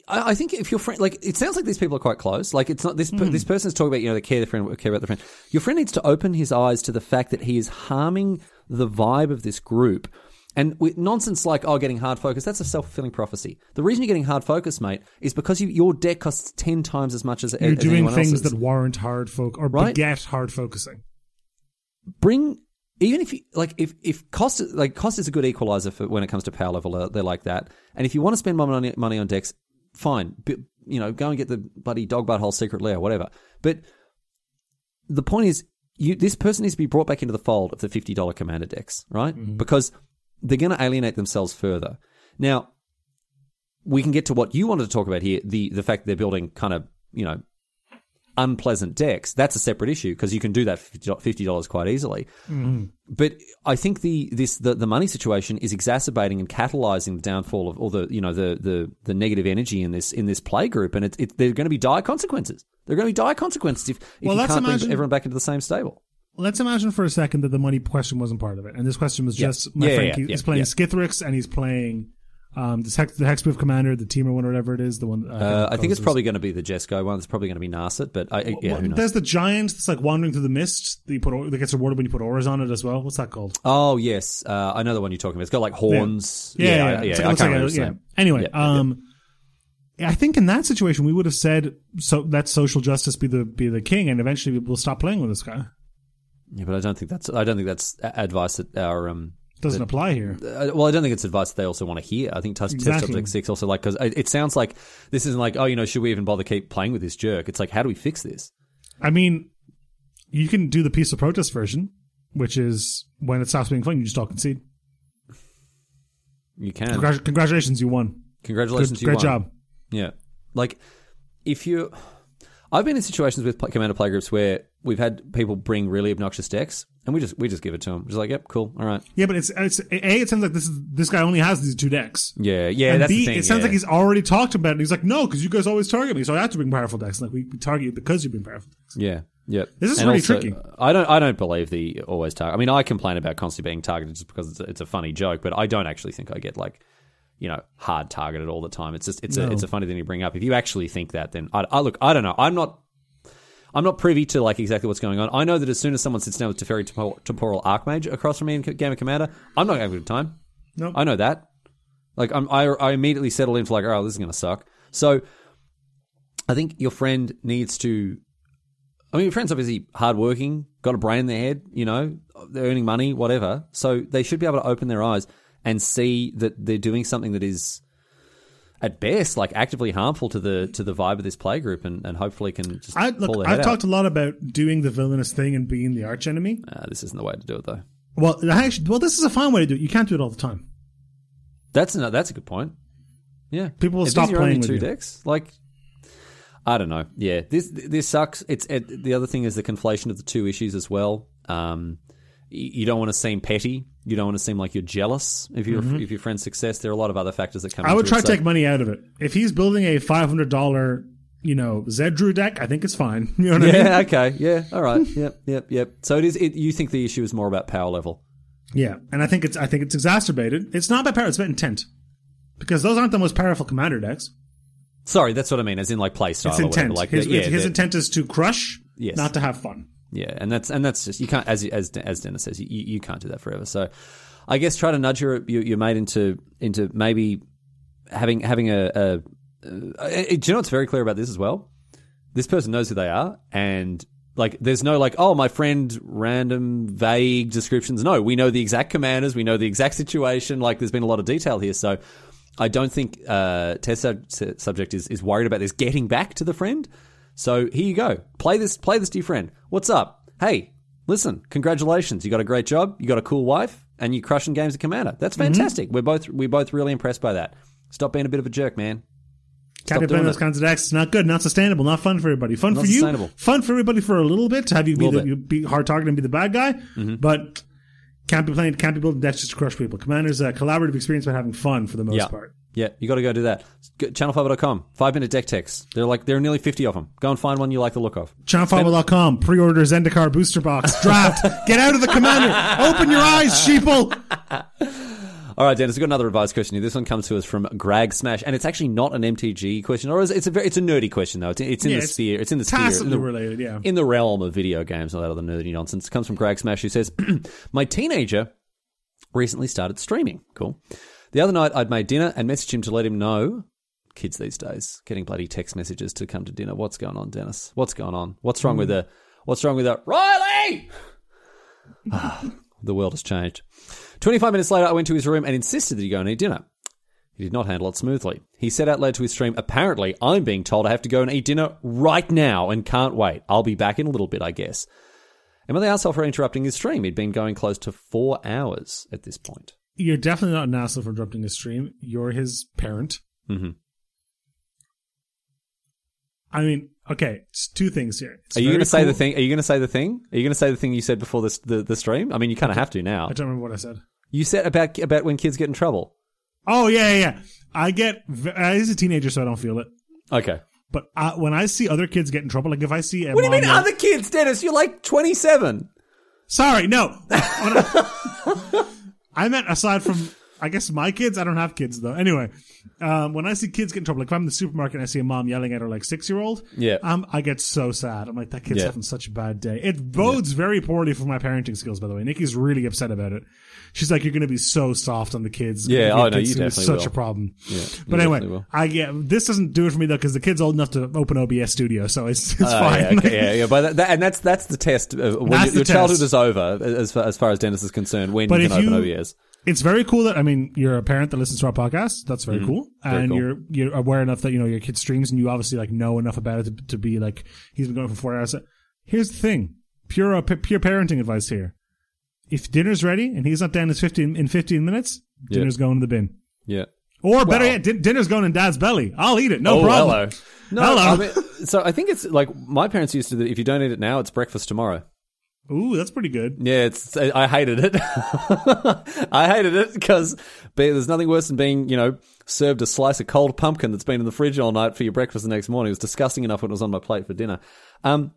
I I think if your friend, like, it sounds like these people are quite close. Like, it's not this. per hmm. This person is talking about, you know, they care the friend, care about the friend. Your friend needs to open his eyes to the fact that he is harming the vibe of this group. And with nonsense like, oh, getting hard focus, that's a self fulfilling prophecy. The reason you're getting hard focus, mate, is because you, your deck costs ten times as much as You're as doing things else's. that warrant hard folk or Right. beget hard focusing. bring even if you like if if cost like cost is a good equalizer for when it comes to power level they're, they're like that and if you want to spend more money money on decks fine but, you know go and get the bloody dog butt hole secret lair whatever. But the point is you this person needs to be brought back into the fold of the $50 commander decks right? Mm-hmm. Because they're going to alienate themselves further. Now we can get to what you wanted to talk about here the the fact that they're building kind of you know unpleasant decks, that's a separate issue because you can do that for fifty dollars quite easily. Mm-hmm. But I think the this the, the money situation is exacerbating and catalyzing the downfall of all the you know the the, the negative energy in this in this play group, and it's it, there are going to be dire consequences. There are going to be dire consequences if, if Well, you can't imagine- bring everyone back into the same stable. Let's imagine for a second that the money question wasn't part of it, and this question was Yeah. just my Yeah, friend. yeah, yeah, playing yeah. Skithiryx and he's playing um, the, hex, the Hexproof Commander, the Teamer one, or whatever it is. The one Uh, I think it's probably going to be the Jeskai one. It's probably going to be Narset, but I, yeah, Well, who knows? There's the giant that's like wandering through the mist that you put that gets rewarded when you put auras on it as well. What's that called? Oh yes, uh, I know the one you're talking about. It's got like horns. Yeah, yeah. Yeah. yeah, It's I can't like remember its yeah. Anyway, Yeah, yeah, yeah. um, I think in that situation we would have said so let social justice be the be the king, and eventually we'll stop playing with this guy. Yeah, but I don't think that's I don't think that's advice that our um. Doesn't apply here. Uh, well, I don't think it's advice that they also want to hear. I think test, test subject six also like because it, sounds like this isn't like oh you know should we even bother keep playing with this jerk? It's like how do we fix this? I mean, you can do the peace of protest version, which is when it stops being fun, you just all concede. You can. Congra- congratulations, you won. Congratulations, Good- great won. job. Yeah, like if you, I've been in situations with play, commander playgroups where we've had people bring really obnoxious decks, and we just we just give it to him. Just like, yep, cool, all right. Yeah, but it's, it's a. It sounds like this is this guy only has these two decks. Yeah, yeah, and that's B, the thing. it sounds yeah. like he's already talked about it. He's like, no, because you guys always target me, so I have to bring powerful decks. Like we, we target you because you bring powerful decks. Yeah. Yep. This is And really also, tricky. I don't. I don't believe the always target. I mean, I complain about constantly being targeted just because it's a, it's a funny joke, but I don't actually think I get like, you know, hard targeted all the time. It's just it's a it's a funny thing you bring up. If you actually think that, then I, I look. I don't know. I'm not. I'm not privy to like exactly what's going on. I know that as soon as someone sits down with Teferi Tempor- Temporal Archmage across from me in Game of Commander, I'm not having a good time. No, I know that. Like I'm, I, I immediately settle in for like, oh, this is going to suck. So, I think your friend needs to. I mean, your friend's obviously hardworking, got a brain in their head. You know, they're earning money, whatever. So they should be able to open their eyes and see that they're doing something that is, at best, like actively harmful to the to the vibe of this playgroup, and, and hopefully can just I pull look. I've talked a lot about doing the villainous thing and being the arch enemy. Uh, this isn't the way to do it, though. Well, actually, well, this is a fine way to do it. You can't do it all the time. That's a, that's a good point. Yeah, People will If stop these are only playing with two you. decks. Like, I don't know. Yeah, this this sucks. It's it, the other thing is the conflation of the two issues as well. Um, you don't want to seem petty. You don't want to seem like you're jealous if your if your friend's success. There are a lot of other factors that come. Mm-hmm. I would try it. to So- take money out of it. If he's building a five hundred dollar, you know, Zedruu deck, I think it's fine. [laughs] You know what I mean? Yeah. Okay. Yeah. All right. [laughs] Yep. Yep. Yep. So it is. It, you think the issue is more about power level? Yeah, and I think it's I think it's exacerbated. It's not about power; it's about intent, because those aren't the most powerful commander decks. Sorry, that's what I mean. As in like play style It's or whatever. intent. Like his yeah, his intent is to crush, Yes. not to have fun. Yeah, and that's and that's just you can't as as as Denis says you, you can't do that forever. So, I guess try to nudge your your, your mate into into maybe having having a, a, a, Do you know what's very clear about this as well? This person knows who they are, and like there's no like oh my friend random vague descriptions. No, we know the exact commanders, we know the exact situation. Like there's been a lot of detail here, so. I don't think uh, test subject is, is worried about this getting back to the friend. So here you go. Play this. Play this to your friend. What's up? Hey, listen. Congratulations. You got a great job. You got a cool wife, and you're crushing games of Commander. That's fantastic. We're both we're both really impressed by that. Stop being a bit of a jerk, man. Can't be doing playing those kinds of decks. It's not good, not sustainable, not fun for everybody. Fun Not for you, fun for everybody for a little bit to have you be the. Mm-hmm. you be hard target and be the bad guy, but can't be playing, can't be building decks just to crush people. Commander's a collaborative experience about having fun for the most Yeah. part. Yeah, you got to go do that. Go- ChannelFireball.com. Five minute deck techs. They're like there are nearly fifty of them. Go and find one you like the look of. ChannelFireball.com, pre-order Zendikar booster box, [laughs] draft, get out of the commander, open your eyes, sheeple. [laughs] All right, Denis, we've got another advice question here. This one comes to us from Greg Smash, and it's actually not an MTG question, or it's a very, it's a nerdy question though. It's, it's in Yeah, the it's sphere. It's in the sphere. in the- related, yeah. in the realm of video games and all that other nerdy nonsense. It comes from Greg Smash, who says, [clears throat] My teenager recently started streaming. Cool. The other night, I'd made dinner and messaged him to let him know. Kids these days getting bloody text messages to come to dinner. What's going on, Denis? What's going on? What's wrong with mm. the? What's wrong with the Riley? [sighs] the world has changed. Twenty-five minutes later, I went to his room and insisted that he go and eat dinner. He did not handle it smoothly. He said out loud to his stream, Apparently, I'm being told I have to go and eat dinner right now and can't wait. I'll be back in a little bit, I guess. And when they asked for interrupting his stream, he'd been going close to four hours at this point. You're definitely not an asshole for interrupting his stream. You're his parent. Mhm. I mean, okay, it's two things here. It's Are you going to say the thing? Are you going to say the thing? Are you going to say the thing you said before this, the the stream? I mean, you kind of have to now. I don't remember what I said. You said about about when kids get in trouble. Oh yeah, yeah. yeah. I get. He's a teenager, so I don't feel it. Okay. But I, when I see other kids get in trouble, like if I see a What do you mean other kids, Denis? You're like 27. Sorry, no. [laughs] I meant aside from, I guess my kids. I don't have kids though. Anyway, um, when I see kids get in trouble, like if I'm in the supermarket and I see a mom yelling at her like six year old, Yeah. um, I get so sad. I'm like, that kid's Yeah. having such a bad day. It bodes very poorly for my parenting skills. By the way, Nikki's really upset about it. She's like, you're going to be so soft on the kids. Yeah, oh, no, you definitely such will. a problem. Yeah. But anyway. I get this doesn't do it for me though because the kid's old enough to open OBS Studio, so it's it's Oh, fine. yeah, okay, yeah, [laughs] yeah, but that, that, and that's that's the test. Of when That's your, your childhood is over, as far, as far as Denis is concerned. When But you can open you- OBS. It's very cool that I mean you're a parent that listens to our podcast. That's very cool, Mm-hmm. Very and cool. you're you're aware enough that you know your kid streams, and you obviously like know enough about it to, to be like he's been going for four hours. Here's the thing: pure uh, p- pure parenting advice here. If dinner's ready and he's not down in fifteen in fifteen minutes, Yeah. dinner's going in the bin. Yeah. Or better yet, din- dinner's going in dad's belly. I'll eat it, no oh, problem. hello. No, Hello. I mean, so I think it's like my parents used to. do, If you don't eat it now, it's breakfast tomorrow. Ooh, that's pretty good. Yeah, it's. I hated it. [laughs] I hated it because there's nothing worse than being, you know, served a slice of cold pumpkin that's been in the fridge all night for your breakfast the next morning. It was disgusting enough when it was on my plate for dinner. Um,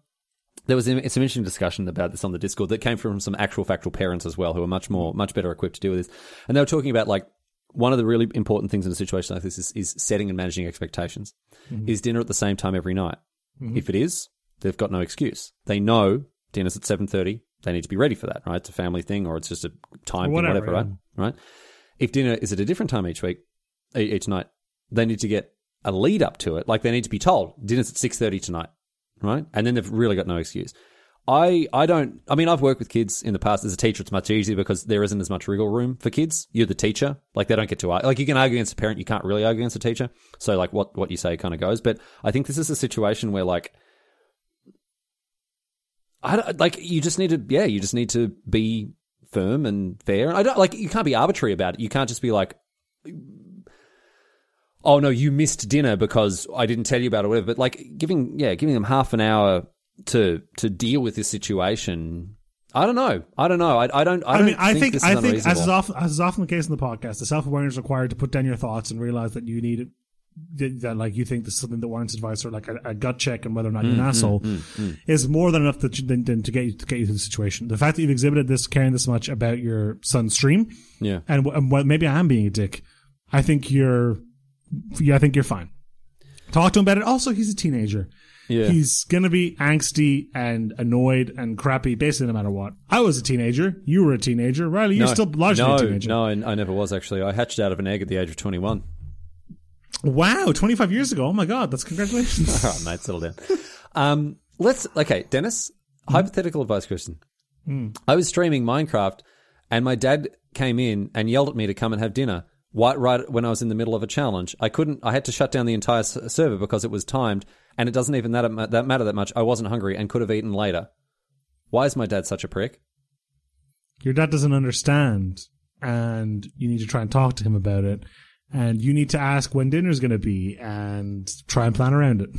there was some interesting discussion about this on the Discord that came from some actual factual parents as well, who are much more, much better equipped to deal with this. And they were talking about like one of the really important things in a situation like this is, is setting and managing expectations. Is dinner at the same time every night? If it is, they've got no excuse. They know dinner's at seven thirty. They need to be ready for that, right? It's a family thing, or it's just a time Whatever, thing, whatever, yeah. right? Right. If dinner is at a different time each week, each night, they need to get a lead up to it. Like they need to be told dinner's at six thirty tonight, right? And then they've really got no excuse. I, I don't. I mean, I've worked with kids in the past. As a teacher, it's much easier because there isn't as much wriggle room for kids. You're the teacher. Like they don't get to argue. Like you can argue against a parent, you can't really argue against a teacher. So like what what you say kind of goes. But I think this is a situation where like I don't, like you just need to yeah you just need to be firm and fair. And I don't like you can't be arbitrary about it. You can't just be like, oh no, you missed dinner because I didn't tell you about it, or whatever. But like giving yeah, giving them half an hour to to deal with this situation. I don't know. I don't know. I, I don't. I, I don't mean, I think this I think as is, often, as is often the case in the podcast, the self awareness required to put down your thoughts and realize that you need it. That, like you think this is something that warrants advice or like a, a gut check on whether or not you're mm, an mm, asshole mm, is more than enough to, than, than to get you to get you through the situation. The fact that you've exhibited this caring this much about your son's stream, yeah. and, and well, maybe I am being a dick. I think you're, yeah, I think you're fine. Talk to him about it. Also, he's a teenager. Yeah. He's gonna be angsty and annoyed and crappy, basically no matter what. I was a teenager. You were a teenager. Riley, you're still largely no, a teenager. No, I, I never was actually. I hatched out of an egg at the age of 21. Wow, 25 years ago. Oh my god, that's congratulations. All right, mate, settle down. Um, let's okay, Denis. Hypothetical advice question. I was streaming Minecraft, and my dad came in and yelled at me to come and have dinner. Right, right when I was in the middle of a challenge, I couldn't. I had to shut down the entire s- server because it was timed, and it doesn't even that that matter that much. I wasn't hungry and could have eaten later. Why is my dad such a prick? Your dad doesn't understand, and you need to try and talk to him about it. And you need to ask when dinner's going to be and try and plan around it.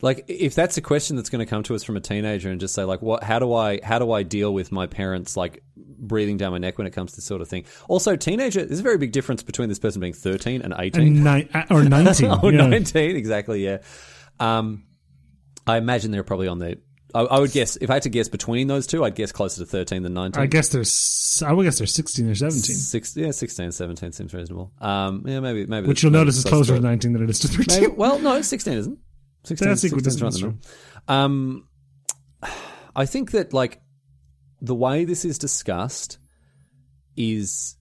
Like, if that's a question that's going to come to us from a teenager, and just say like, "What? How do I? How do I deal with my parents like breathing down my neck when it comes to this sort of thing?" Also, teenager. There's a very big difference between this person being 13 and 18. And ni- uh, or [laughs] 19. oh, yeah. 19, exactly, yeah. Um, I imagine they're probably on the. I, I would guess if I had to guess between those two, I'd guess closer to 13 than 19. I guess they're, s- I would guess they're 16 or 17. Six, yeah, 16, 17 seems reasonable. Um, yeah, maybe, maybe. Which you'll maybe notice is closer to. 19 than it is to 13. Maybe, well, no, 16 isn't. 16, That's equal 16 's right in distance, the middle. Um, I think that like the way this is discussed is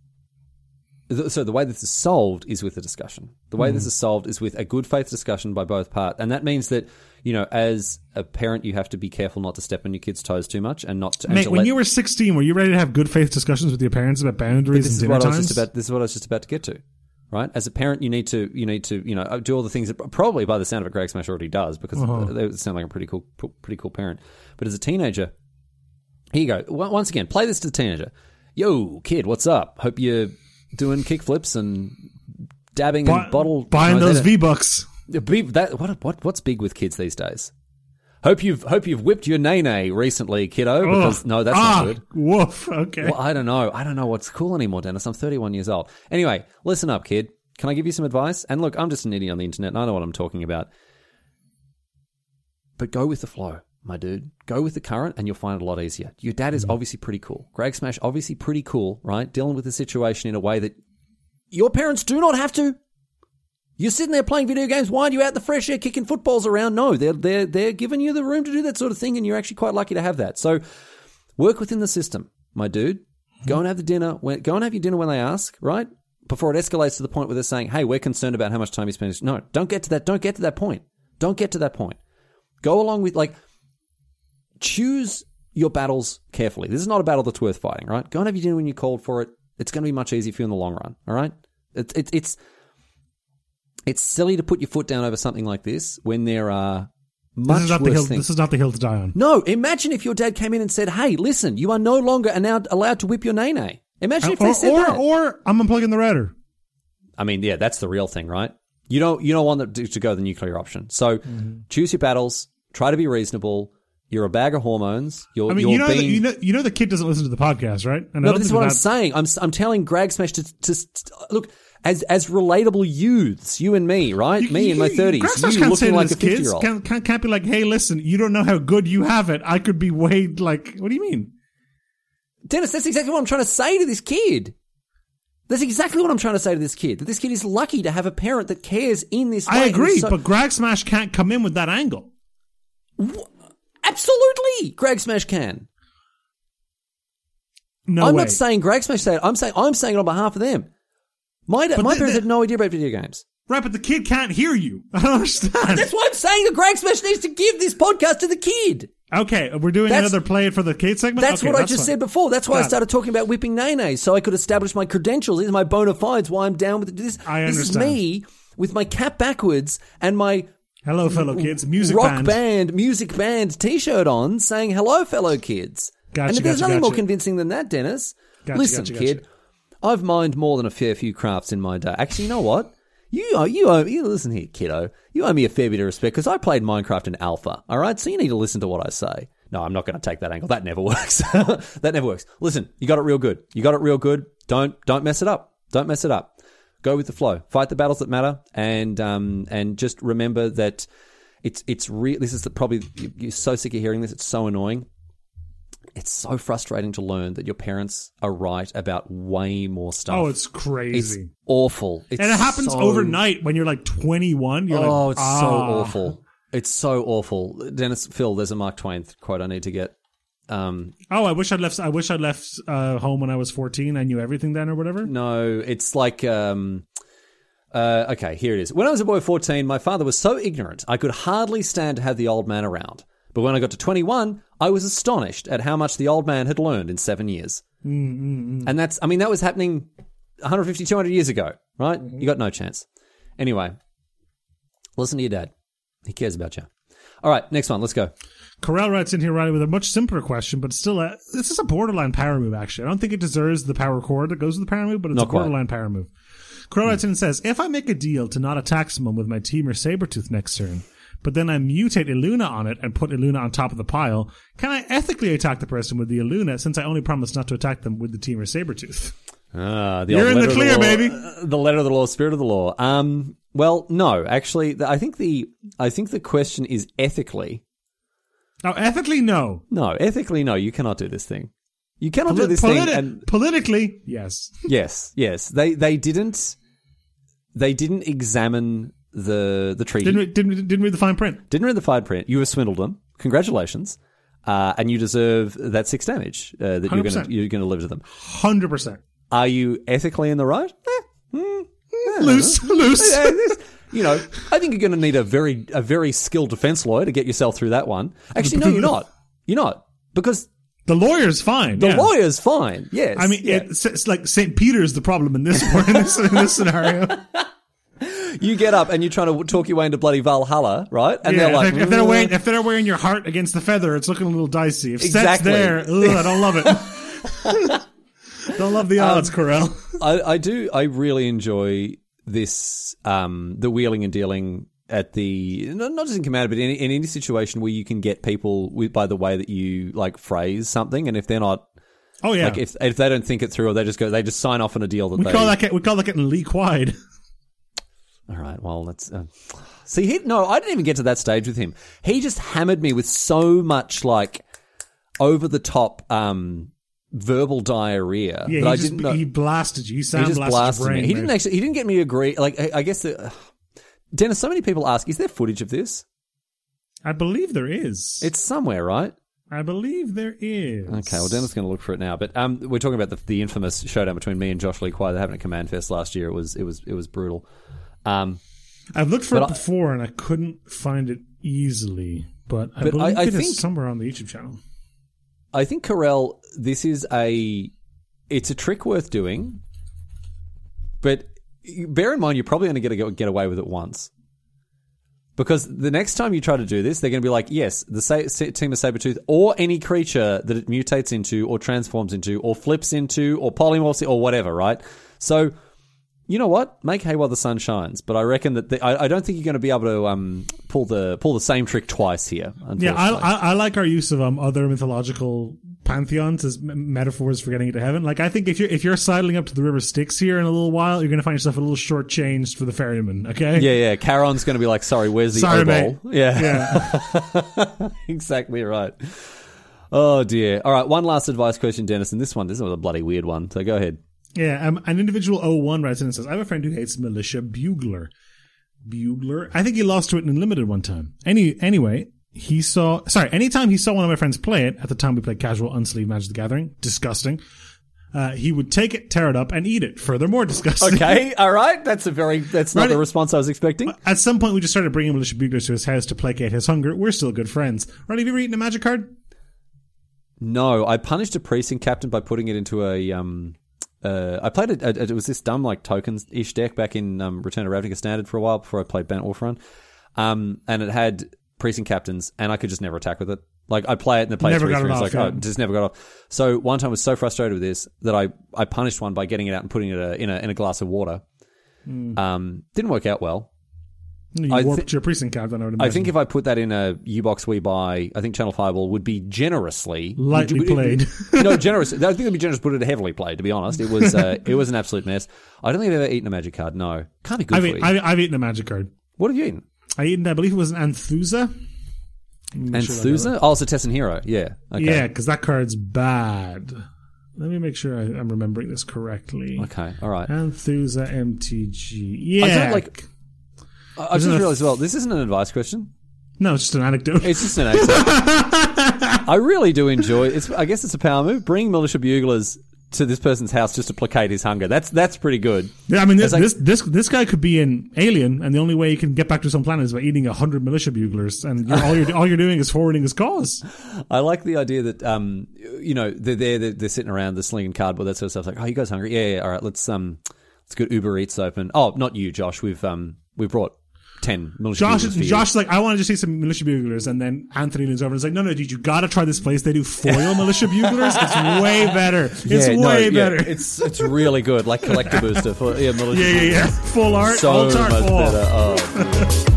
so the way this is solved is with a discussion. The way this Mm-hmm. is solved is with a good faith discussion by both parts, and that means that you know, as a parent, you have to be careful not to step on your kid's toes too much, and not to. Mate, to when let- you were 16, were you ready to have good faith discussions with your parents about boundaries this and is dinner what I was just about. This is what I was just about to get to. Right, as a parent, you need to you need to you know do all the things that probably by the sound of it, Greg Smash already does because they sound like a pretty cool pretty cool parent. But as a teenager, here you go. Once again, play this to the teenager. Yo, kid, what's up? Hope you're doing kick flips and dabbing Bu- and bottle buying no, those V Bucks. that what what what's big with kids these days? Hope you've hope you've whipped your nay recently, kiddo. Because no, that's ah, not good. Woof. Okay. Well, I don't know. I don't know what's cool anymore, Denis. I'm 31 years old. Anyway, listen up, kid. Can I give you some advice? And look, I'm just an idiot on the internet and I know what I'm talking about. But go with the flow, my dude. Go with the current and you'll find it a lot easier. Your dad is mm. obviously pretty cool. Greg Smash, obviously pretty cool, right? Dealing with the situation in a way that your parents do not have to. You're sitting there playing video games. Why are you out in the fresh air kicking footballs around? No, they're, they're, they're giving you the room to do that sort of thing, and you're actually quite lucky to have that. So work within the system, my dude. Go and have the dinner. When, go and have your dinner when they ask, right? Before it escalates to the point where they're saying, hey, we're concerned about how much time you spend. No, don't get to that. Don't get to that point. Don't get to that point. Go along with, like, choose your battles carefully. This is not a battle that's worth fighting, right? Go and have your dinner when you're called for it. It's going to be much easier for you in the long run, all right? It, it, it's it's silly to put your foot down over something like this when there are much This is not the worse hill. things. This is not the hill to die on. no, imagine if your dad came in and said, "Hey, listen, you are no longer allowed to whip your nay Imagine if they Or, said or, that. or I'm unplugging the router. I mean, yeah, that's the real thing, right? You don't you don't want to, to go the nuclear option. So Mm-hmm. choose your battles. Try to be reasonable. You're a bag of hormones. You're, I mean, you're you know, being that, you know, you know, the kid doesn't listen to the podcast, right? And No, but this is what I'm saying. I'm I'm telling Greg Smash to, to, to look as as relatable youths, you and me, right? You- me in my thirties, you looking like a fifty kids, year old. Can't, can't, can't be like, hey, listen, you don't know how good you have it. I could be way like, what do you mean? Denis, that's exactly what I'm trying to say to this kid. That's exactly what I'm trying to say to this kid. That this kid is lucky to have a parent that cares in this. I And agree, so- but Greg Smash can't come in with that angle. Absolutely, Greg Smash can. No I'm way. not saying Greg Smash said. it. I'm saying I'm saying it on behalf of them. My da- my the- parents the- had no idea about video games. right, but the kid can't hear you. [laughs] I don't understand. That's why I'm saying that Greg Smash needs to give this podcast to the kid. okay, we're doing That's- another play it for the kid segment. That's Okay, what I just fine. said before. That's why I Got it. started talking about whipping nays, so I could establish my credentials. These are my bona fides. Why I'm down with this. I This is understand. me with my cap backwards and my Hello, fellow kids. Music rock band. music band T-shirt on, saying "Hello, fellow kids." Gotcha, and there's gotcha, nothing more convincing than that, Denis. Gotcha, Listen, gotcha, kid, gotcha. I've mined more than a fair few crafts in my day. Actually, you know what? You owe, you owe, you listen here, kiddo. You owe me a fair bit of respect because I played Minecraft in alpha. All right, so you need to listen to what I say. No, I'm not going to take that angle. That never [laughs] works. [laughs] that never works. Listen, you got it real good. You got it real good. Don't don't mess it up. Don't mess it up. Go with the flow. Fight the battles that matter, and um and just remember that it's it's real. This is the, probably you- you're so sick of hearing this. It's so annoying. It's so frustrating to learn that your parents are right about way more stuff. Oh, it's crazy. It's awful. It's and it happens so- overnight when you're like 21. You're Oh, like, it's ah. so awful. It's so awful. Denis, Phil, there's a Mark Twain quote I need to get. Um, Oh, I wish I'd left. I wish I'd left uh, home when I was 14. I knew everything then, or whatever. no, it's like. Um, uh, okay, here it is. When I was a boy of 14, my father was so ignorant I could hardly stand to have the old man around. But when I got to 21, I was astonished at how much the old man had learned in seven years. And that's, I mean, that was happening 150, 200 years ago, right? You got no chance. Anyway, listen to your dad. He cares about you. All right, next one. Let's go. Corral writes in here, Riley, with a much simpler question, but still, a, this is a borderline power move. Actually, I don't think it deserves the power chord that goes with the power move, but it's Not a quite. borderline power move. Corral writes in and says, "If I make a deal to not attack someone with my Temur Sabertooth next turn, but then I mutate Illuna on it and put Illuna on top of the pile, can I ethically attack the person with the Illuna since I only promised not to attack them with the Team or Sabretooth? Ah, the You're in the clear, law- baby. uh, The letter of the law, spirit of the law. Um, well, no, actually, I think the I think the question is ethically. Now, ethically, no. No, ethically, no. You cannot do this thing. You cannot do this politi- thing. And politically, yes. [laughs] yes, yes, they they didn't they didn't examine the the treaty. Didn't read, didn't, didn't read the fine print. Didn't read the fine print. You have swindled them. Congratulations. Uh, and you deserve that six damage uh, that you're gonna you're going to deliver to them. Hundred percent. Are you ethically in the right? Eh, Loose, loose. You know, I think you're going to need a very a very skilled defense lawyer to get yourself through that one. Actually, no, you're not. You're not because The lawyer's fine. the yeah. lawyer's fine. Yes, I mean, yeah. it's, it's like St. Peter's the problem in this [laughs] in this, in this scenario. [laughs] you get up and you're trying to talk your way into bloody Valhalla, right? And Yeah, they're like, if, if they're wearing if they're wearing your heart against the feather, it's looking a little dicey. If Exactly. There, ugh, I don't love it. [laughs] don't love the Um, odds, Corell. I, I do. I really enjoy this, um, the wheeling and dealing at the not not just in commander, but in, in any situation where you can get people with, by the way that you like phrase something, and if they're not Oh yeah, like if if they don't think it through, or they just go, they just sign off on a deal that we they call that we call that getting leak wide. [laughs] All right. Well, let's uh, see. He no, I didn't even get to that stage with him. He just hammered me with so much like over the top um, verbal diarrhea Yeah, he I just didn't know. he blasted you. He just blasted, blasted me. He didn't actually. He didn't get me to agree. Like I, I guess the. Denis, so many people ask, is there footage of this? I believe there is. It's somewhere, right? I believe there is. Okay, well, Denis is going to look for it now. But um, we're talking about the, the infamous showdown between me and Josh Lee Kwai that happened at CommandFest last year. It was it was it was brutal. Um, I've looked for it I- before and I couldn't find it easily, but I believe I- I it is think- somewhere on the YouTube channel. I think Carell, this is a it's a trick worth doing, but bear in mind you're probably only going to get away with it once. Because the next time you try to do this, they're going to be like, yes, the sa- Temur Sabertooth, or any creature that it mutates into, or transforms into, or flips into, or polymorphs, or whatever, right? So, you know what? Make hay while the sun shines. But I reckon that the, I, I don't think you're going to be able to um, pull the pull the same trick twice here. Yeah, I, I, I like our use of um, other mythological pantheons as m- metaphors for getting into heaven. Like, I think if you're if you're sidling up to the river Styx here in a little while, you're going to find yourself a little shortchanged for the ferryman. Okay. Yeah, yeah. Charon's going to be like, sorry, where's the Sorry, mate. Yeah, Yeah. [laughs] exactly right. Oh dear. All right, one last advice question, Denis, and this one, this was a bloody weird one. So go ahead. Yeah, um, an individual 01 writes in and says, I have a friend who hates militia bugler. Bugler? I think he lost to it in limited one time. Any, anyway, he saw, sorry, anytime he saw one of my friends play it, at the time we played casual unsleeved Magic the Gathering, disgusting, uh, he would take it, tear it up, and eat it. Furthermore, [laughs] disgusting. Okay, all right. That's a very that's not Right. the response I was expecting. At some point, we just started bringing militia buglers to his house to placate his hunger. We're still good friends. Ronnie, have you ever eaten a magic card? No, I punished a precinct captain by putting it into a um. Uh, I played it. It was this dumb like tokens ish deck back in um, Return to Ravnica Standard for a while before I played Banned Orphan. Um, and it had precinct captains, and I could just never attack with it. Like I play it and the play Never three got it off, like yeah. oh, just never got off. So one time I was so frustrated with this that I, I punished one by getting it out and putting it uh, in a in a glass of water. Hmm. Um, didn't work out well. You I warped thi- your precinct card, then I would I think if I put that in a U box we buy, I think Channel Fireball would be generously Lightly would- played. [laughs] no, generous. I think it'd be generous. to Put it heavily played. To be honest, it was uh, it was an absolute mess. I don't think I've ever eaten a magic card. No, can't be good I've, for eat, you. I've, I've eaten a magic card. what have you eaten? I eaten, I believe it was an Anthousa. Make sure I got it. Anthousa? Oh, it's a Tessin Hero. Yeah. Okay. Yeah, because that card's bad. Let me make sure I, I'm remembering this correctly. Okay. All right. Anthousa MTG. Yeah. I don't like. I I just realized as well. This isn't an advice question. no, it's just an anecdote. It's just an [laughs] anecdote. I really do enjoy. It's. I guess it's a power move. Bring militia buglers to this person's house just to placate his hunger. That's that's pretty good. Yeah, I mean, this, like- this this this guy could be an alien, and the only way he can get back to some planet is by eating a hundred militia buglers, and you're, all you're all you're doing is forwarding his cause. [laughs] I like the idea that um, you know, they're there, they're, they're sitting around, they're slinging cardboard, that sort of stuff. Like, oh, you guys hungry? Yeah, yeah. All right, let's um, let's get Uber Eats open. Oh, not you, Josh. We've um, we've brought ten militia Josh, buglers. Josh, is like, I want to just see some militia buglers, and then Anthony leans over and is like, No, no, dude, you got to try this place. They do foil [laughs] militia buglers. It's way better. It's Yeah, no, way yeah, better. It's it's really good, like collector booster for yeah, [laughs] militia. yeah, yeah, yeah. Full art, So art, much oh. better. Oh,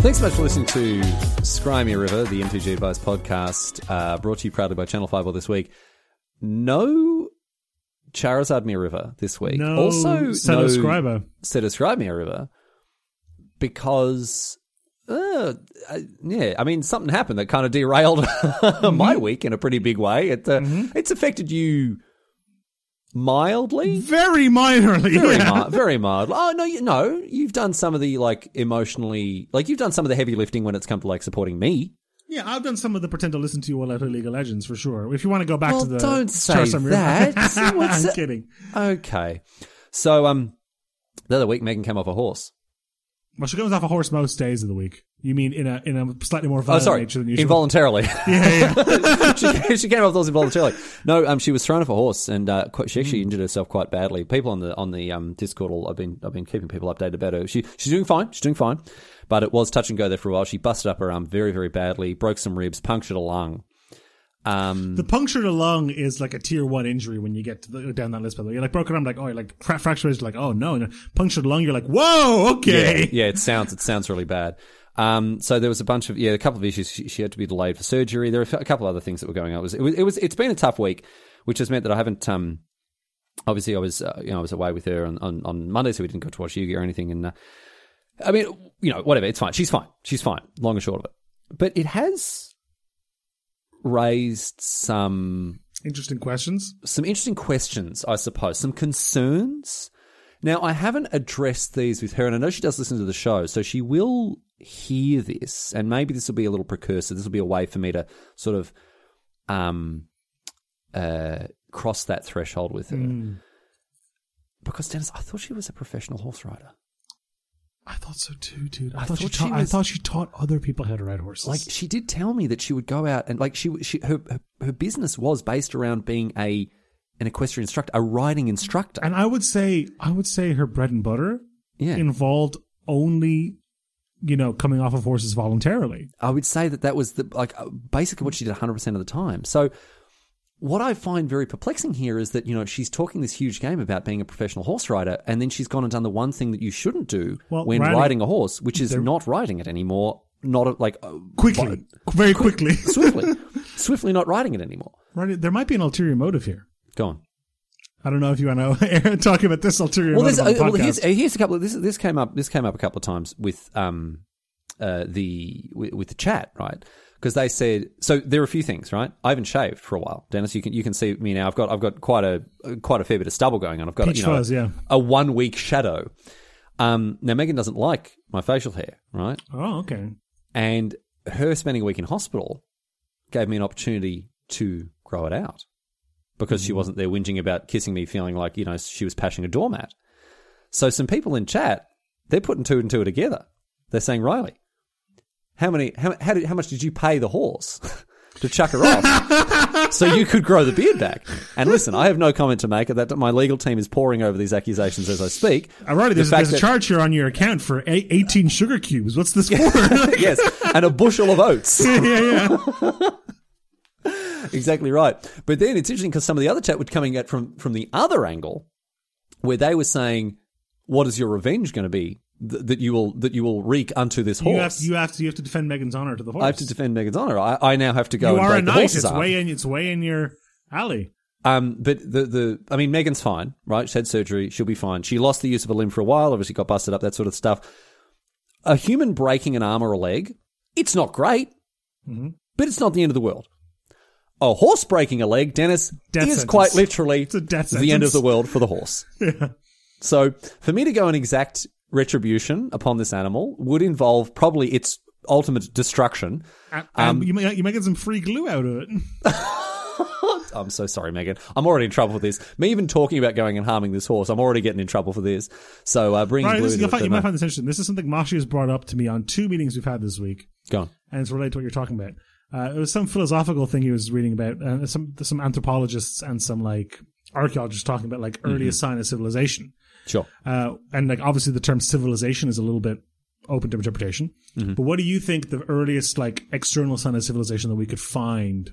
Thanks so much for listening to Scry Me a River, the MTG Advice podcast, uh, brought to you proudly by Channel Fireball all this week. No Charizard Mere River this week. No, also, Seto no Scribe Mere River because, uh, I- yeah, I mean, something happened that kind of derailed [laughs] my week in a pretty big way. It, uh, It's affected you mildly. Very minorly. Very, yeah. mild, very mild. Oh no, you no, you've done some of the like emotionally, like you've done some of the heavy lifting when it's come to like supporting me. Yeah, I've done some of the pretend to listen to you while I play League of Legends for sure. If you want to go back Well, to the don't say [laughs] that. [laughs] I'm kidding. Okay, so um, the other week Megan came off a horse. Well, she comes off a horse most days of the week. You mean in a in a slightly more Oh, violent sorry, nature than usual? involuntarily. [laughs] yeah, yeah. she, she came off the horse involuntarily. No, um, she was thrown off a horse and uh, she actually injured herself quite badly. People on the on the um Discord, all, I've been I've been keeping people updated about her. She she's doing fine. She's doing fine, but it was touch and go there for a while. She busted up her arm very very badly, broke some ribs, punctured a lung. Um, The punctured a lung is like a tier one injury when you get to the, down that list. By the way, you're like broken arm, like oh, you're like wrist, like oh no, and punctured lung, you're like whoa, okay. Yeah, yeah, it sounds it sounds really bad. Um, so there was a bunch of yeah, a couple of issues. She, she had to be delayed for surgery. There were a couple of other things that were going on. It was it was, it was it's been a tough week, which has meant that I haven't. Um, obviously, I was uh, you know I was away with her on, on, on Monday, so we didn't go to watch Yugi or anything. And uh, I mean, you know, whatever. It's fine. She's fine. She's fine. Long and short of it. But it has raised some Interesting questions. some interesting questions, I suppose, some concerns. Now, I haven't addressed these with her, and I know she does listen to the show, so she will hear this, and maybe this will be a little precursor. This will be a way for me to sort of um, uh, cross that threshold with her. Because Dennis, I thought she was a professional horse rider. I thought so too, dude. I, I thought, she thought she taught. I thought she taught other people how to ride horses. Like she did tell me that she would go out and like she, she her, her her business was based around being a an equestrian instructor, a riding instructor. and I would say, I would say her bread and butter yeah, involved only, you know, coming off of horses voluntarily. I would say that that was the like uh, basically what she did 100% of the time. So what I find very perplexing here is that you know she's talking this huge game about being a professional horse rider, and then she's gone and done the one thing that you shouldn't do Well, when riding- riding, a horse, which is not riding it anymore. Not like uh, Quickly, very quickly. [laughs] swiftly, swiftly not riding it anymore. right, there might be an ulterior motive here. Go on. I don't know if you want to [laughs] talk about this ulterior Well, motive uh, well here's, uh, here's a couple. Of, this this came up. This came up a couple of times with um uh the with, with the chat, right? Because they said so. There are a few things, right? I haven't shaved for a while, Denis. You can you can see me now. I've got I've got quite a quite a fair bit of stubble going on. I've got Peach you know, fuzz, yeah. a one week shadow. Um, now Megan doesn't like my facial hair, right? oh, okay. And her spending a week in hospital gave me an opportunity to grow it out because she wasn't there whinging about kissing me, feeling like, you know, she was pashing a doormat. So some people in chat, they're putting two and two together. They're saying, Riley, how many, how, how, did, how much did you pay the horse [laughs] to chuck her off? so you could grow the beard back. And listen, I have no comment to make. That my legal team is poring over these accusations as I speak. Alrighty, there's, The there's a charge here on your account for eight, 18 sugar cubes. What's this for? [laughs] yes, and a bushel of oats. [laughs] yeah, yeah. exactly right. But then it's interesting because some of the other chat were coming at from from the other angle, where they were saying, "What is your revenge going to be th- that you will that you will wreak unto this horse?" You have, to, you have to you have to defend Megan's honor to the horse. I have to defend Megan's honor. I, I now have to go You and are a break the knight. It's arm. way in. It's way in your alley. Um, but the the I mean, Megan's fine, right? She had surgery. She'll be fine. She lost the use of a limb for a while. Obviously, got busted up. That sort of stuff. A human breaking an arm or a leg, it's not great, Mm-hmm. but it's not the end of the world. A horse breaking a leg, Denis, Death is sentence. quite literally a the end of the world for the horse. [laughs] yeah. So, for me to go and exact retribution upon this animal would involve probably its ultimate destruction. And, Um, you, might, you might get some free glue out of it. [laughs] I'm so sorry, Megan. I'm already in trouble for this. Me even talking about going and harming this horse, I'm already getting in trouble for this. So uh, bring Right, glue this, to it, find, you might find this interesting. This is something Mashi has brought up to me on two meetings we've had this week, Go on. and it's related to what you're talking about. Uh, it was some philosophical thing he was reading about, uh, some some anthropologists and some like archaeologists talking about like Mm-hmm. earliest sign of civilization. Sure. Uh, and like obviously the term civilization is a little bit open to interpretation. Mm-hmm. But what do you think the earliest like external sign of civilization that we could find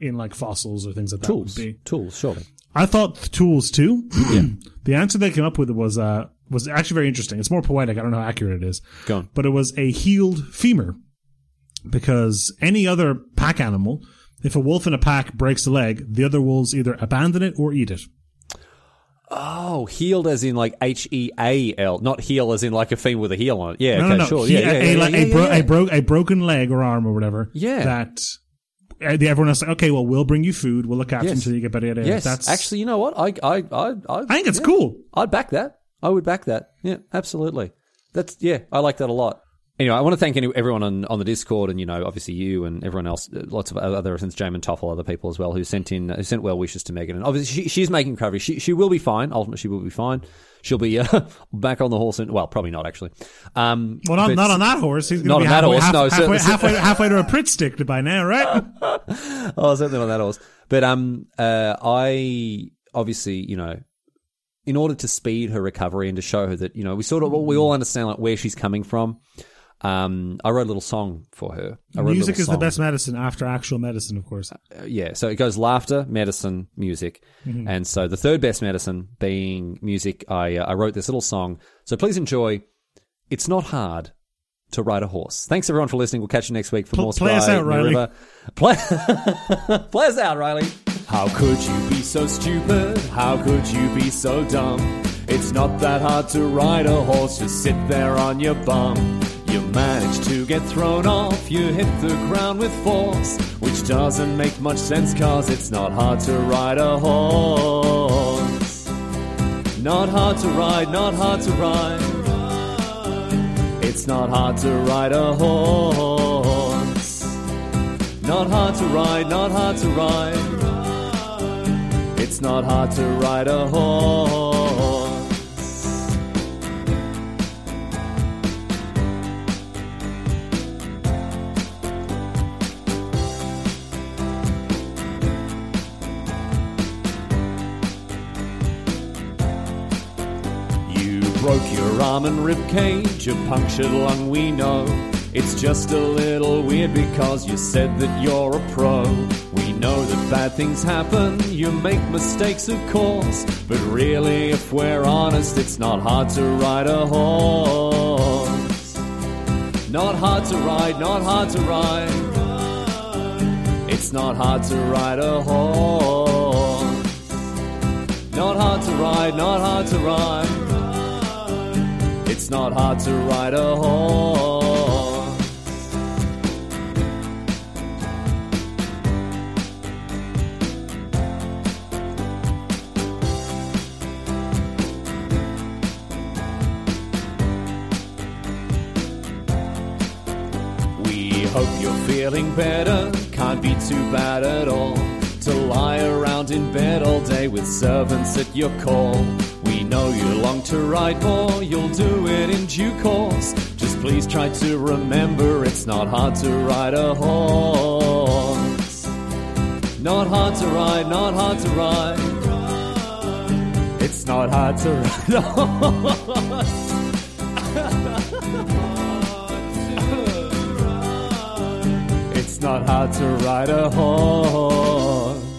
in like fossils or things like that Tools. would be? Tools, surely. I thought th- tools too. [clears throat] the answer they came up with was uh was actually very interesting. It's more poetic. I don't know how accurate it is, Go on. but it was a healed femur because any other pack animal, if a wolf in a pack breaks a leg, the other wolves either abandon it or eat it. Oh, healed as in like H E A L, not heel as in like a femur with a heel on it. Yeah, No, okay, no, no. sure. He- yeah, yeah, a, yeah, like yeah, a, bro- a, bro- a broken leg or arm or whatever. Yeah. That uh, everyone else like, okay, well, we'll bring you food. We'll look after you until you get better. Yes, That's actually, you know what? I, I, I, I, I think it's yeah. cool. I'd back that. I would back that. Yeah, absolutely. That's yeah, I like that a lot. Anyway, I want to thank any, everyone on, on the Discord, and you know, obviously you and everyone else, lots of other since Jamin Toffel, other people as well, who sent in who sent well wishes to Megan, and obviously she, she's making recovery. She she will be fine. Ultimately, she will be fine. She'll be uh, [laughs] back on the horse, and well, probably not actually. Um, Well, not, not on that horse. He's Not going to be on that horse, half, no, halfway, halfway, [laughs] halfway to a Pritt stick by now, right? [laughs] Oh, certainly on that horse. But um, uh, I obviously, you know, in order to speed her recovery and to show her that you know we sort of we all understand like where she's coming from. Um, I wrote a little song for her. I wrote Music little is the best medicine after actual medicine, of course. Uh, yeah, so it goes laughter, medicine, music, Mm-hmm. and so the third best medicine being music. I uh, I wrote this little song. So please enjoy. It's not hard to ride a horse. Thanks everyone for listening. We'll catch you next week for Pl- more. play us out, in the Riley. River. Play, [laughs] play us out, Riley. How could you be so stupid? How could you be so dumb? It's not that hard to ride a horse. Just sit there on your bum. You manage to get thrown off. You hit the ground with force, which doesn't make much sense cause it's not hard to ride a horse. Not hard to ride, not hard to ride. It's not hard to ride a horse. Not hard to ride, not hard to ride. It's not hard to ride a horse. Arm and rib cage, a punctured lung, we know. It's just a little weird because you said that you're a pro. We know that bad things happen, you make mistakes, of course. But really, if we're honest, it's not hard to ride a horse. Not hard to ride, not hard to ride. It's not hard to ride a horse. Not hard to ride, not hard to ride. It's not hard to ride a horse. We hope you're feeling better. Can't be too bad at all. To lie around in bed all day with servants at your call you long to ride more, you'll do it in due course. Just please try to remember it's not hard to ride a horse. Not hard to ride, not hard to ride. It's not hard to ride a horse. [laughs] it's not hard to ride a horse.